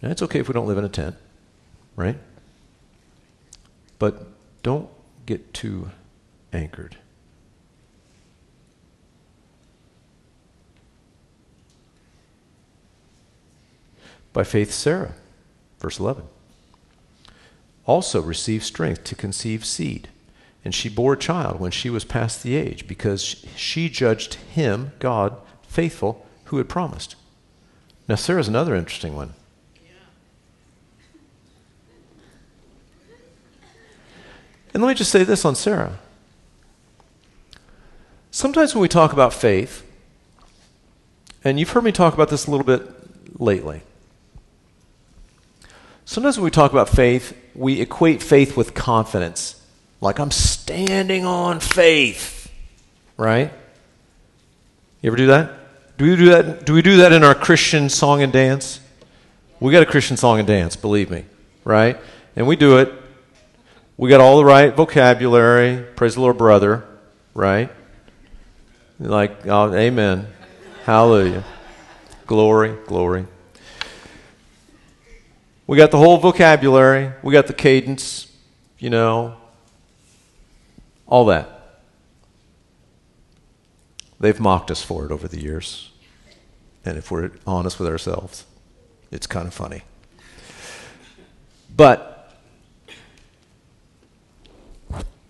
It's okay if we don't live in a tent, right? But don't get too anchored. By faith, Sarah, verse 11, also received strength to conceive seed. And she bore a child when she was past the age, because she judged him, God, faithful, who had promised. Now, Sarah's another interesting one. And let me just say this on Sarah. Sometimes when we talk about faith, and you've heard me talk about this a little bit lately, Sometimes when we talk about faith, we equate faith with confidence. Like, I'm standing on faith, right? You ever do that? Do we do that? Do we do that in our Christian song and dance? We got a Christian song and dance, believe me, right? And we do it. We got all the right vocabulary. Praise the Lord, brother, right? Like, oh, amen. Hallelujah. Glory, glory. We got the whole vocabulary. We got the cadence, you know, all that. They've mocked us for it over the years. And if we're honest with ourselves, it's kind of funny. But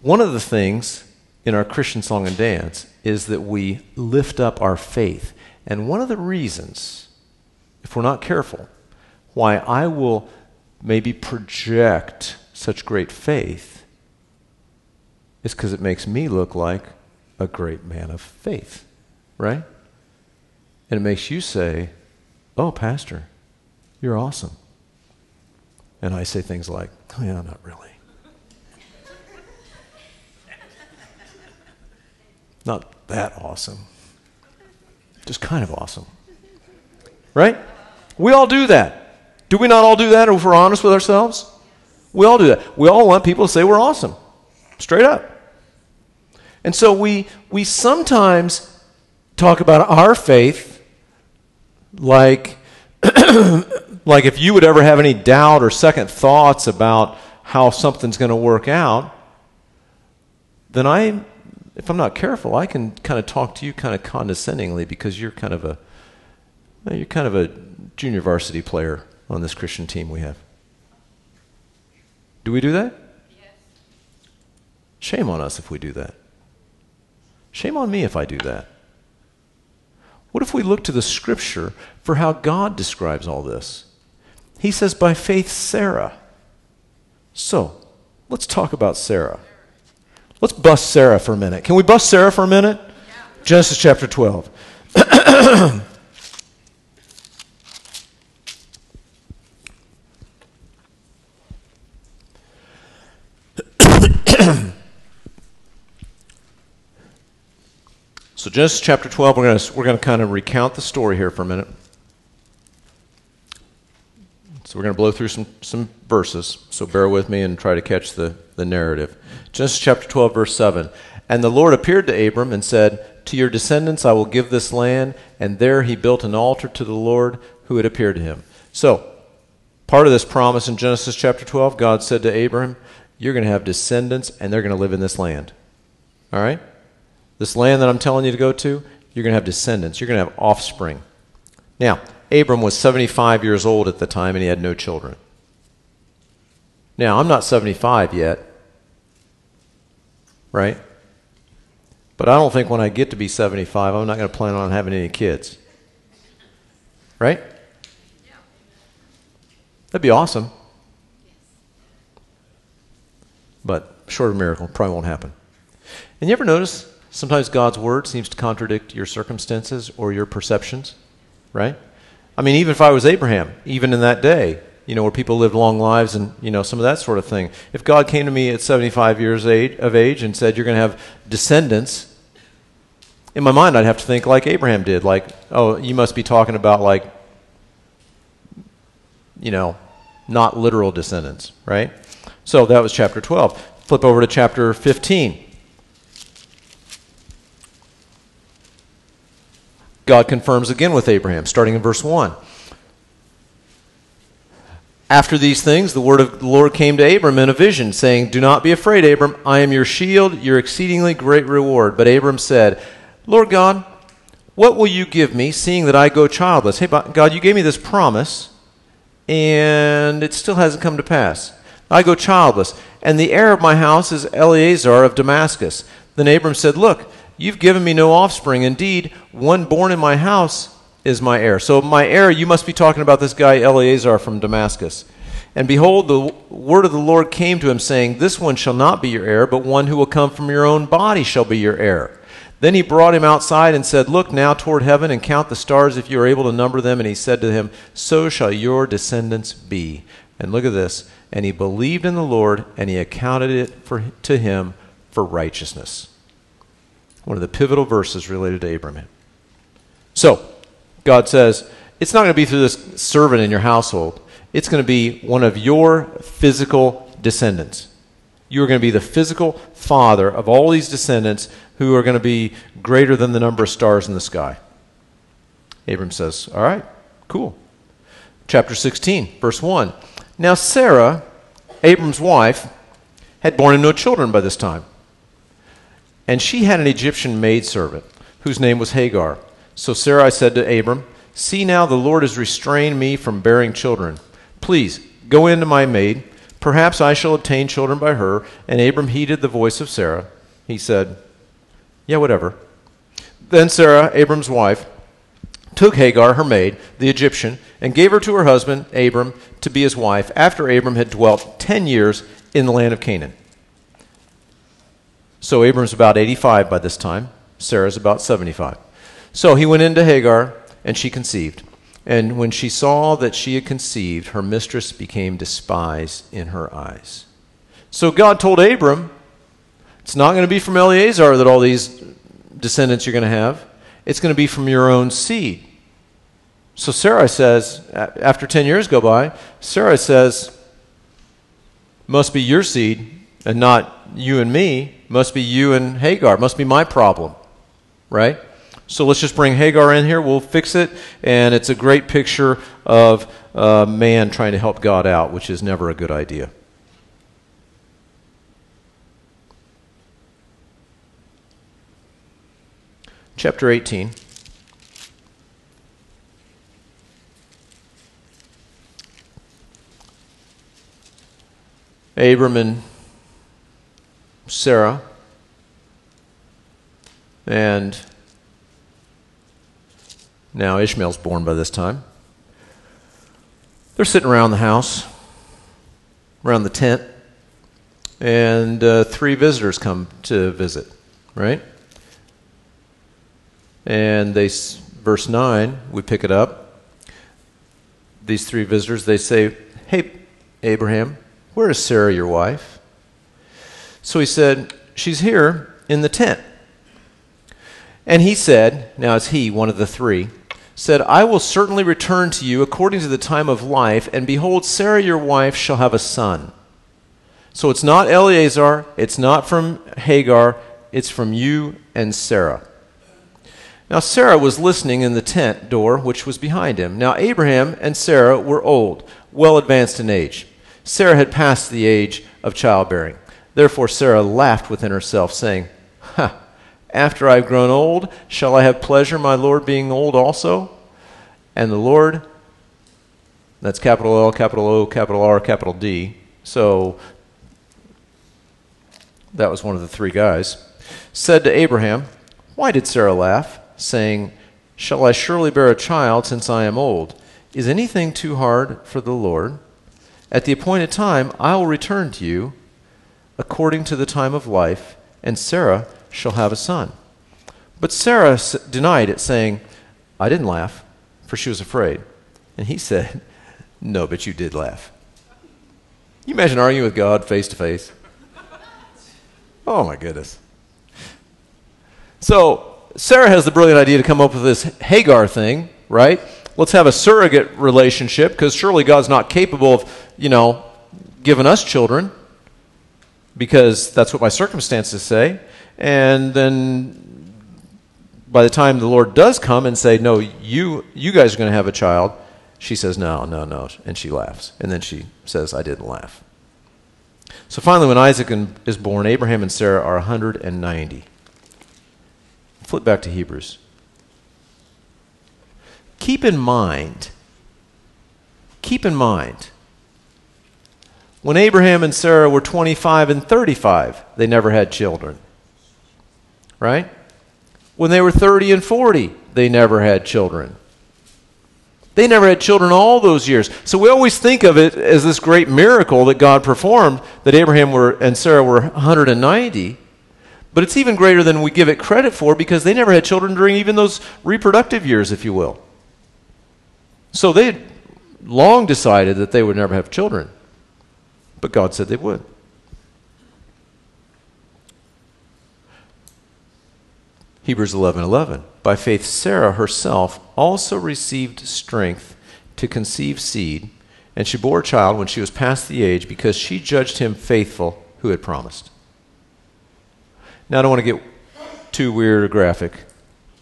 one of the things in our Christian song and dance is that we lift up our faith. And one of the reasons, if we're not careful, why I will maybe project such great faith is because it makes me look like a great man of faith, right? And it makes you say, Oh, Pastor, you're awesome. And I say things like, Oh, yeah, not really. not that awesome. Just kind of awesome. Right? We all do that. Do we not all do that if we're honest with ourselves? We all do that. We all want people to say we're awesome. Straight up. And so we, we sometimes talk about our faith like, like if you would ever have any doubt or second thoughts about how something's going to work out, then I, if I'm not careful, I can kind of talk to you kind of condescendingly because you're kind of a, you're kind of a junior varsity player on this Christian team we have. Do we do that? Yes. Shame on us if we do that. Shame on me if I do that. What if we look to the scripture for how God describes all this? He says, by faith, Sarah. So, let's talk about Sarah. Let's bust Sarah for a minute. Can we bust Sarah for a minute? Yeah. Genesis chapter 12. So, Genesis chapter 12, we're going to, we're to kind of recount the story here for a minute. So, we're going to blow through some, some verses. So, bear with me and try to catch the, the narrative. Genesis chapter 12, verse 7. And the Lord appeared to Abram and said, To your descendants I will give this land. And there he built an altar to the Lord who had appeared to him. So, part of this promise in Genesis chapter 12, God said to Abram, You're going to have descendants and they're going to live in this land. All right? This land that I'm telling you to go to, you're going to have descendants, you're going to have offspring. Now, Abram was 75 years old at the time and he had no children. Now, I'm not 75 yet, right? But I don't think when I get to be 75, I'm not going to plan on having any kids. Right? That'd be awesome. But short of miracle, probably won't happen. And you ever notice Sometimes God's word seems to contradict your circumstances or your perceptions, right? I mean, even if I was Abraham, even in that day, you know, where people lived long lives and, you know, some of that sort of thing. If God came to me at 75 years of age and said, You're going to have descendants, in my mind, I'd have to think like Abraham did. Like, oh, you must be talking about, like, you know, not literal descendants, right? So that was chapter 12. Flip over to chapter 15. God confirms again with Abraham, starting in verse 1. After these things, the word of the Lord came to Abram in a vision, saying, Do not be afraid, Abram. I am your shield, your exceedingly great reward. But Abram said, Lord God, what will you give me, seeing that I go childless? Hey, God, you gave me this promise, and it still hasn't come to pass. I go childless, and the heir of my house is Eliezer of Damascus. Then Abram said, Look, You've given me no offspring. Indeed, one born in my house is my heir. So, my heir, you must be talking about this guy Eliezer from Damascus. And behold, the word of the Lord came to him, saying, This one shall not be your heir, but one who will come from your own body shall be your heir. Then he brought him outside and said, Look now toward heaven and count the stars if you are able to number them. And he said to him, So shall your descendants be. And look at this. And he believed in the Lord, and he accounted it for, to him for righteousness. One of the pivotal verses related to Abraham. So, God says, it's not going to be through this servant in your household. It's going to be one of your physical descendants. You are going to be the physical father of all these descendants who are going to be greater than the number of stars in the sky. Abram says, All right, cool. Chapter 16, verse 1. Now, Sarah, Abram's wife, had borne him no children by this time. And she had an Egyptian maidservant whose name was Hagar. So Sarai said to Abram, See now, the Lord has restrained me from bearing children. Please, go in to my maid. Perhaps I shall obtain children by her. And Abram heeded the voice of Sarah. He said, Yeah, whatever. Then Sarah, Abram's wife, took Hagar, her maid, the Egyptian, and gave her to her husband, Abram, to be his wife, after Abram had dwelt ten years in the land of Canaan. So Abram's about 85 by this time. Sarah's about 75. So he went into Hagar, and she conceived. And when she saw that she had conceived, her mistress became despised in her eyes. So God told Abram, it's not going to be from Eliezer that all these descendants you're going to have. It's going to be from your own seed. So Sarah says, after 10 years go by, Sarah says, must be your seed and not you and me. Must be you and Hagar. Must be my problem. Right? So let's just bring Hagar in here. We'll fix it. And it's a great picture of man trying to help God out, which is never a good idea. Chapter 18. Abram and Sarah and now, Ishmael's born by this time. They're sitting around the house, around the tent, and uh, three visitors come to visit, right? And they, verse 9, we pick it up. These three visitors, they say, Hey, Abraham, where is Sarah, your wife? So he said, She's here in the tent. And he said, Now it's he, one of the three said, I will certainly return to you according to the time of life, and behold, Sarah your wife shall have a son. So it's not Eliezer, it's not from Hagar, it's from you and Sarah. Now Sarah was listening in the tent door which was behind him. Now Abraham and Sarah were old, well advanced in age. Sarah had passed the age of childbearing. Therefore Sarah laughed within herself, saying, Ha! After I've grown old, shall I have pleasure, my Lord being old also? And the Lord, that's capital L, capital O, capital R, capital D. So that was one of the three guys, said to Abraham, Why did Sarah laugh, saying, Shall I surely bear a child since I am old? Is anything too hard for the Lord? At the appointed time, I will return to you according to the time of life, and Sarah shall have a son. But Sarah denied it, saying, I didn't laugh, for she was afraid. And he said, No, but you did laugh. You imagine arguing with God face to face? Oh my goodness. So Sarah has the brilliant idea to come up with this Hagar thing, right? Let's have a surrogate relationship because surely God's not capable of, you know, giving us children because that's what my circumstances say. And then by the time the Lord does come and say, No, you, you guys are going to have a child, she says, No, no, no. And she laughs. And then she says, I didn't laugh. So finally, when Isaac is born, Abraham and Sarah are 190. Flip back to Hebrews. Keep in mind, keep in mind, when Abraham and Sarah were 25 and 35, they never had children right? When they were 30 and 40, they never had children. They never had children all those years. So we always think of it as this great miracle that God performed that Abraham were, and Sarah were 190. But it's even greater than we give it credit for because they never had children during even those reproductive years, if you will. So they long decided that they would never have children. But God said they would. Hebrews 11:11 By faith Sarah herself also received strength to conceive seed and she bore a child when she was past the age because she judged him faithful who had promised. Now I don't want to get too weird or graphic,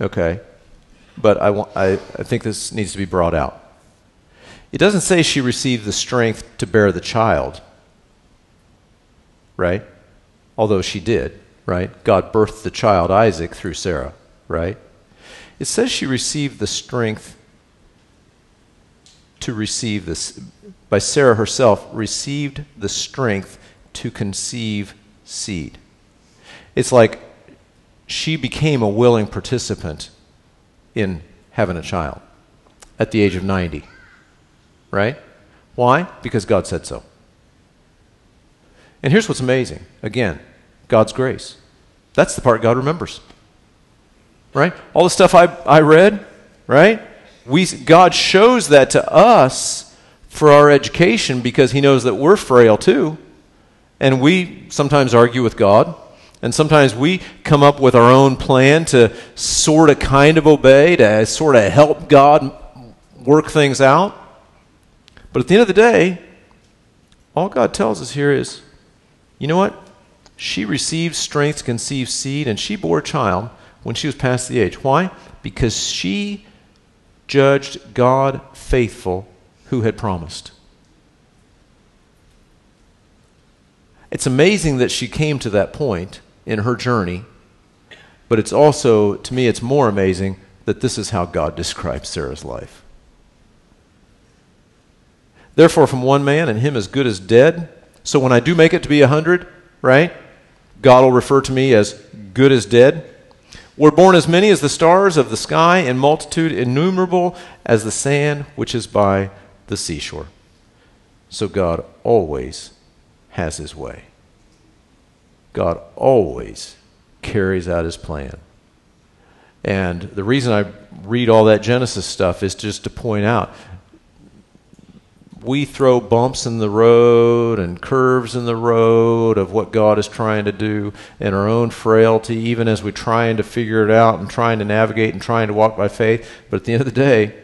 okay? But I, want, I, I think this needs to be brought out. It doesn't say she received the strength to bear the child, right? Although she did, right? God birthed the child Isaac through Sarah, right? It says she received the strength to receive this, by Sarah herself, received the strength to conceive seed. It's like she became a willing participant in having a child at the age of 90. Right? Why? Because God said so. And here's what's amazing again, God's grace. That's the part God remembers. Right? All the stuff I, I read, right? We, God shows that to us for our education because He knows that we're frail too. And we sometimes argue with God. And sometimes we come up with our own plan to sort of kind of obey, to sort of help God work things out. But at the end of the day, all God tells us here is you know what? She received strength to conceive seed, and she bore a child when she was past the age. Why? Because she judged God faithful who had promised. It's amazing that she came to that point in her journey, but it's also, to me, it's more amazing that this is how God describes Sarah's life. Therefore, from one man, and him as good as dead. So when I do make it to be a hundred, right, God will refer to me as good as dead. Were born as many as the stars of the sky, and multitude innumerable as the sand which is by the seashore. So God always has his way. God always carries out his plan. And the reason I read all that Genesis stuff is just to point out we throw bumps in the road and curves in the road of what God is trying to do in our own frailty, even as we're trying to figure it out and trying to navigate and trying to walk by faith. But at the end of the day,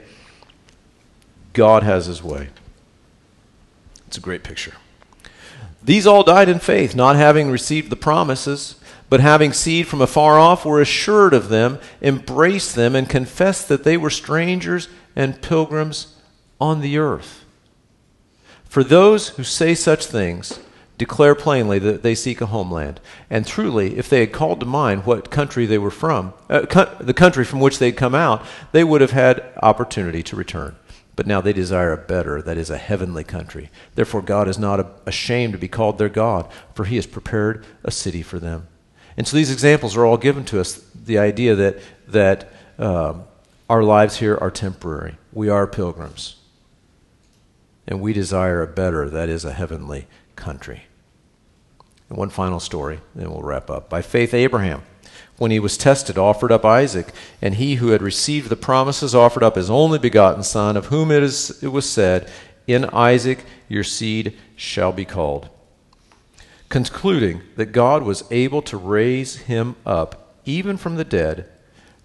God has his way. It's a great picture. These all died in faith, not having received the promises, but having seed from afar off, were assured of them, embraced them, and confessed that they were strangers and pilgrims on the earth. For those who say such things declare plainly that they seek a homeland. And truly, if they had called to mind what country they were from, uh, co- the country from which they had come out, they would have had opportunity to return. But now they desire a better, that is, a heavenly country. Therefore, God is not ashamed to be called their God, for he has prepared a city for them. And so these examples are all given to us the idea that, that um, our lives here are temporary. We are pilgrims and we desire a better, that is, a heavenly country. And one final story, and we'll wrap up. By faith, Abraham, when he was tested, offered up Isaac, and he who had received the promises offered up his only begotten son, of whom it, is, it was said, In Isaac your seed shall be called. Concluding that God was able to raise him up even from the dead,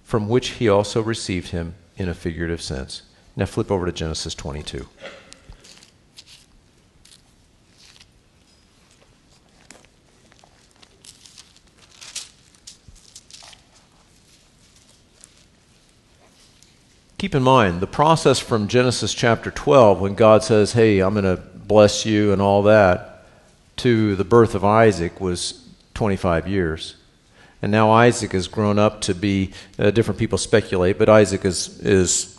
from which he also received him in a figurative sense. Now flip over to Genesis 22. Keep in mind the process from Genesis chapter 12, when God says, Hey, I'm going to bless you and all that, to the birth of Isaac was 25 years. And now Isaac has grown up to be, uh, different people speculate, but Isaac is, is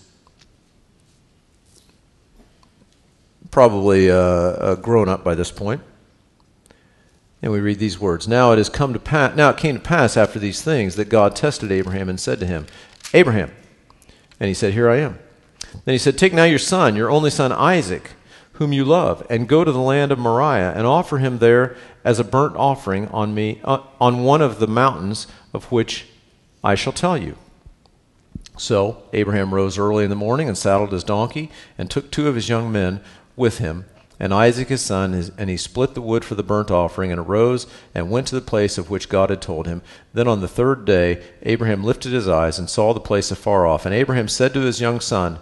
probably uh, uh, grown up by this point. And we read these words Now it has come to pass, now it came to pass after these things that God tested Abraham and said to him, Abraham, and he said, Here I am. Then he said, Take now your son, your only son Isaac, whom you love, and go to the land of Moriah, and offer him there as a burnt offering on me uh, on one of the mountains of which I shall tell you. So Abraham rose early in the morning and saddled his donkey and took two of his young men with him and Isaac his son, and he split the wood for the burnt offering, and arose and went to the place of which God had told him. Then on the third day, Abraham lifted his eyes and saw the place afar off. And Abraham said to his young son,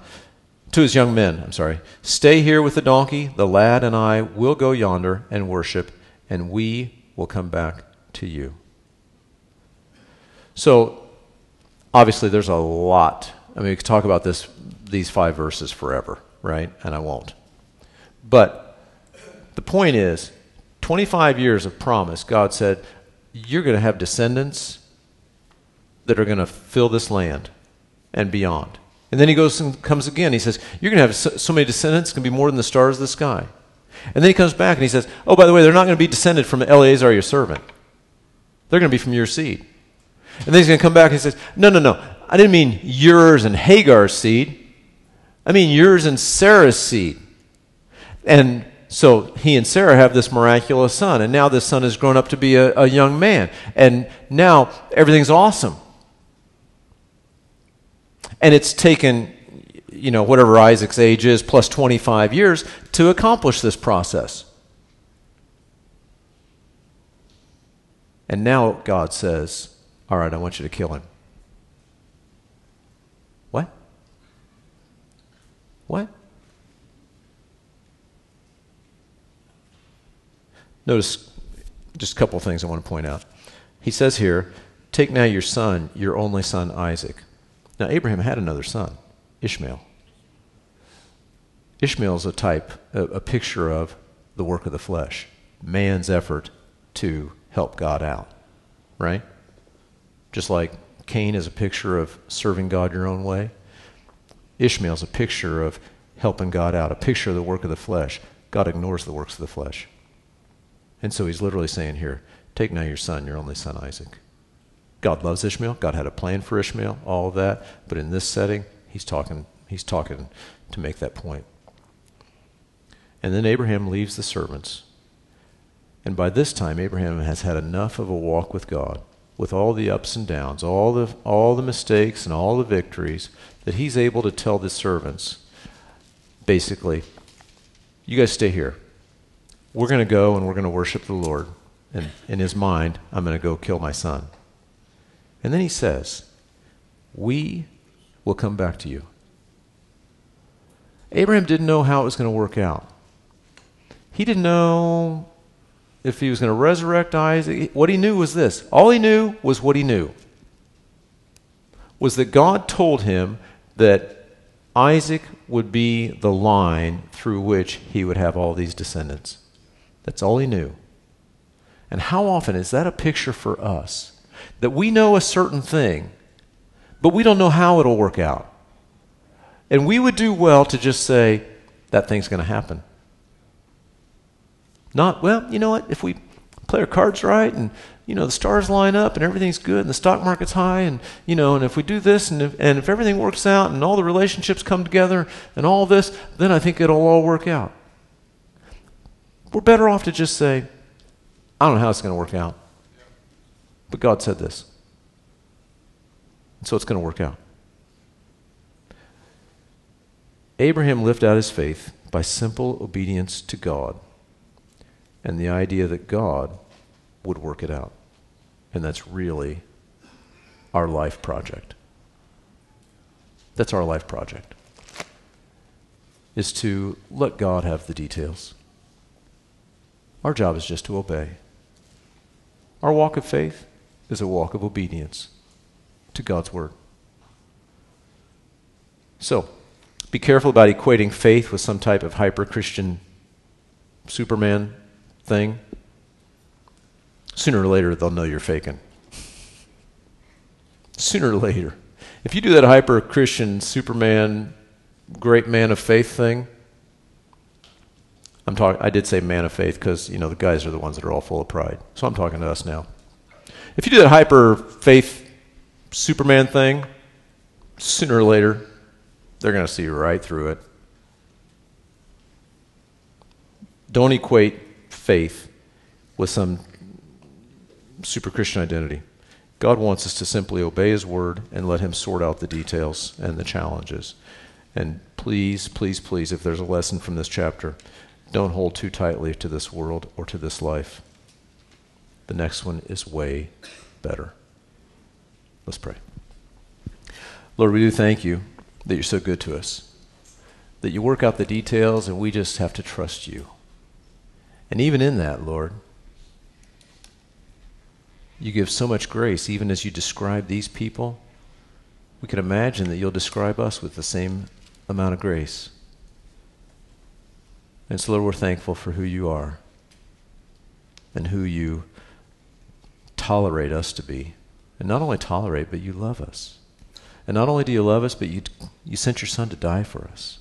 to his young men, I'm sorry, Stay here with the donkey, the lad and I will go yonder and worship, and we will come back to you. So, obviously, there's a lot. I mean, we could talk about this, these five verses forever, right? And I won't. But the point is 25 years of promise, God said, You're going to have descendants that are going to fill this land and beyond. And then he goes and comes again. He says, You're going to have so, many descendants, going to be more than the stars of the sky. And then he comes back and he says, Oh, by the way, they're not going to be descended from Eliezer, your servant. They're going to be from your seed. And then he's going to come back and he says, No, no, no. I didn't mean yours and Hagar's seed. I mean yours and Sarah's seed. And so he and Sarah have this miraculous son, and now this son has grown up to be a, a young man. And now everything's awesome. And it's taken, you know, whatever Isaac's age is, plus 25 years to accomplish this process. And now God says, All right, I want you to kill him. What? What? Notice just a couple of things I want to point out. He says here, Take now your son, your only son Isaac. Now, Abraham had another son, Ishmael. Ishmael is a type, a, a picture of the work of the flesh, man's effort to help God out, right? Just like Cain is a picture of serving God your own way, Ishmael is a picture of helping God out, a picture of the work of the flesh. God ignores the works of the flesh. And so he's literally saying here, take now your son, your only son Isaac. God loves Ishmael. God had a plan for Ishmael, all of that. But in this setting, he's talking, he's talking to make that point. And then Abraham leaves the servants. And by this time, Abraham has had enough of a walk with God, with all the ups and downs, all the, all the mistakes and all the victories, that he's able to tell the servants, basically, you guys stay here we're going to go and we're going to worship the Lord. And in his mind, I'm going to go kill my son. And then he says, We will come back to you. Abraham didn't know how it was going to work out. He didn't know if he was going to resurrect Isaac. What he knew was this all he knew was what he knew was that God told him that Isaac would be the line through which he would have all these descendants. That's all he knew. And how often is that a picture for us? That we know a certain thing, but we don't know how it'll work out. And we would do well to just say, that thing's going to happen. Not, well, you know what? If we play our cards right and, you know, the stars line up and everything's good and the stock market's high and, you know, and if we do this and if, and if everything works out and all the relationships come together and all this, then I think it'll all work out. We're better off to just say, I don't know how it's going to work out. But God said this. So it's going to work out. Abraham lived out his faith by simple obedience to God and the idea that God would work it out. And that's really our life project. That's our life project. Is to let God have the details. Our job is just to obey. Our walk of faith is a walk of obedience to God's word. So, be careful about equating faith with some type of hyper Christian Superman thing. Sooner or later, they'll know you're faking. Sooner or later. If you do that hyper Christian Superman, great man of faith thing, I'm talking. I did say man of faith because you know the guys are the ones that are all full of pride. So I'm talking to us now. If you do that hyper faith Superman thing, sooner or later, they're going to see right through it. Don't equate faith with some super Christian identity. God wants us to simply obey His word and let Him sort out the details and the challenges. And please, please, please, if there's a lesson from this chapter, don't hold too tightly to this world or to this life. The next one is way better. Let's pray. Lord, we do thank you that you're so good to us, that you work out the details, and we just have to trust you. And even in that, Lord, you give so much grace, even as you describe these people. We can imagine that you'll describe us with the same amount of grace. And so, Lord, we're thankful for who you are and who you tolerate us to be. And not only tolerate, but you love us. And not only do you love us, but you, you sent your Son to die for us.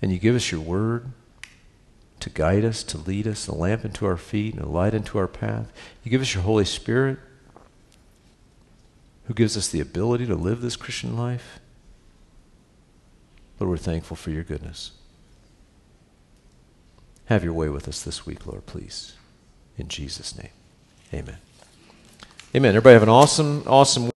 And you give us your word to guide us, to lead us, a lamp into our feet and a light into our path. You give us your Holy Spirit who gives us the ability to live this Christian life. Lord, we're thankful for your goodness. Have your way with us this week, Lord, please. In Jesus' name. Amen. Amen. Everybody have an awesome, awesome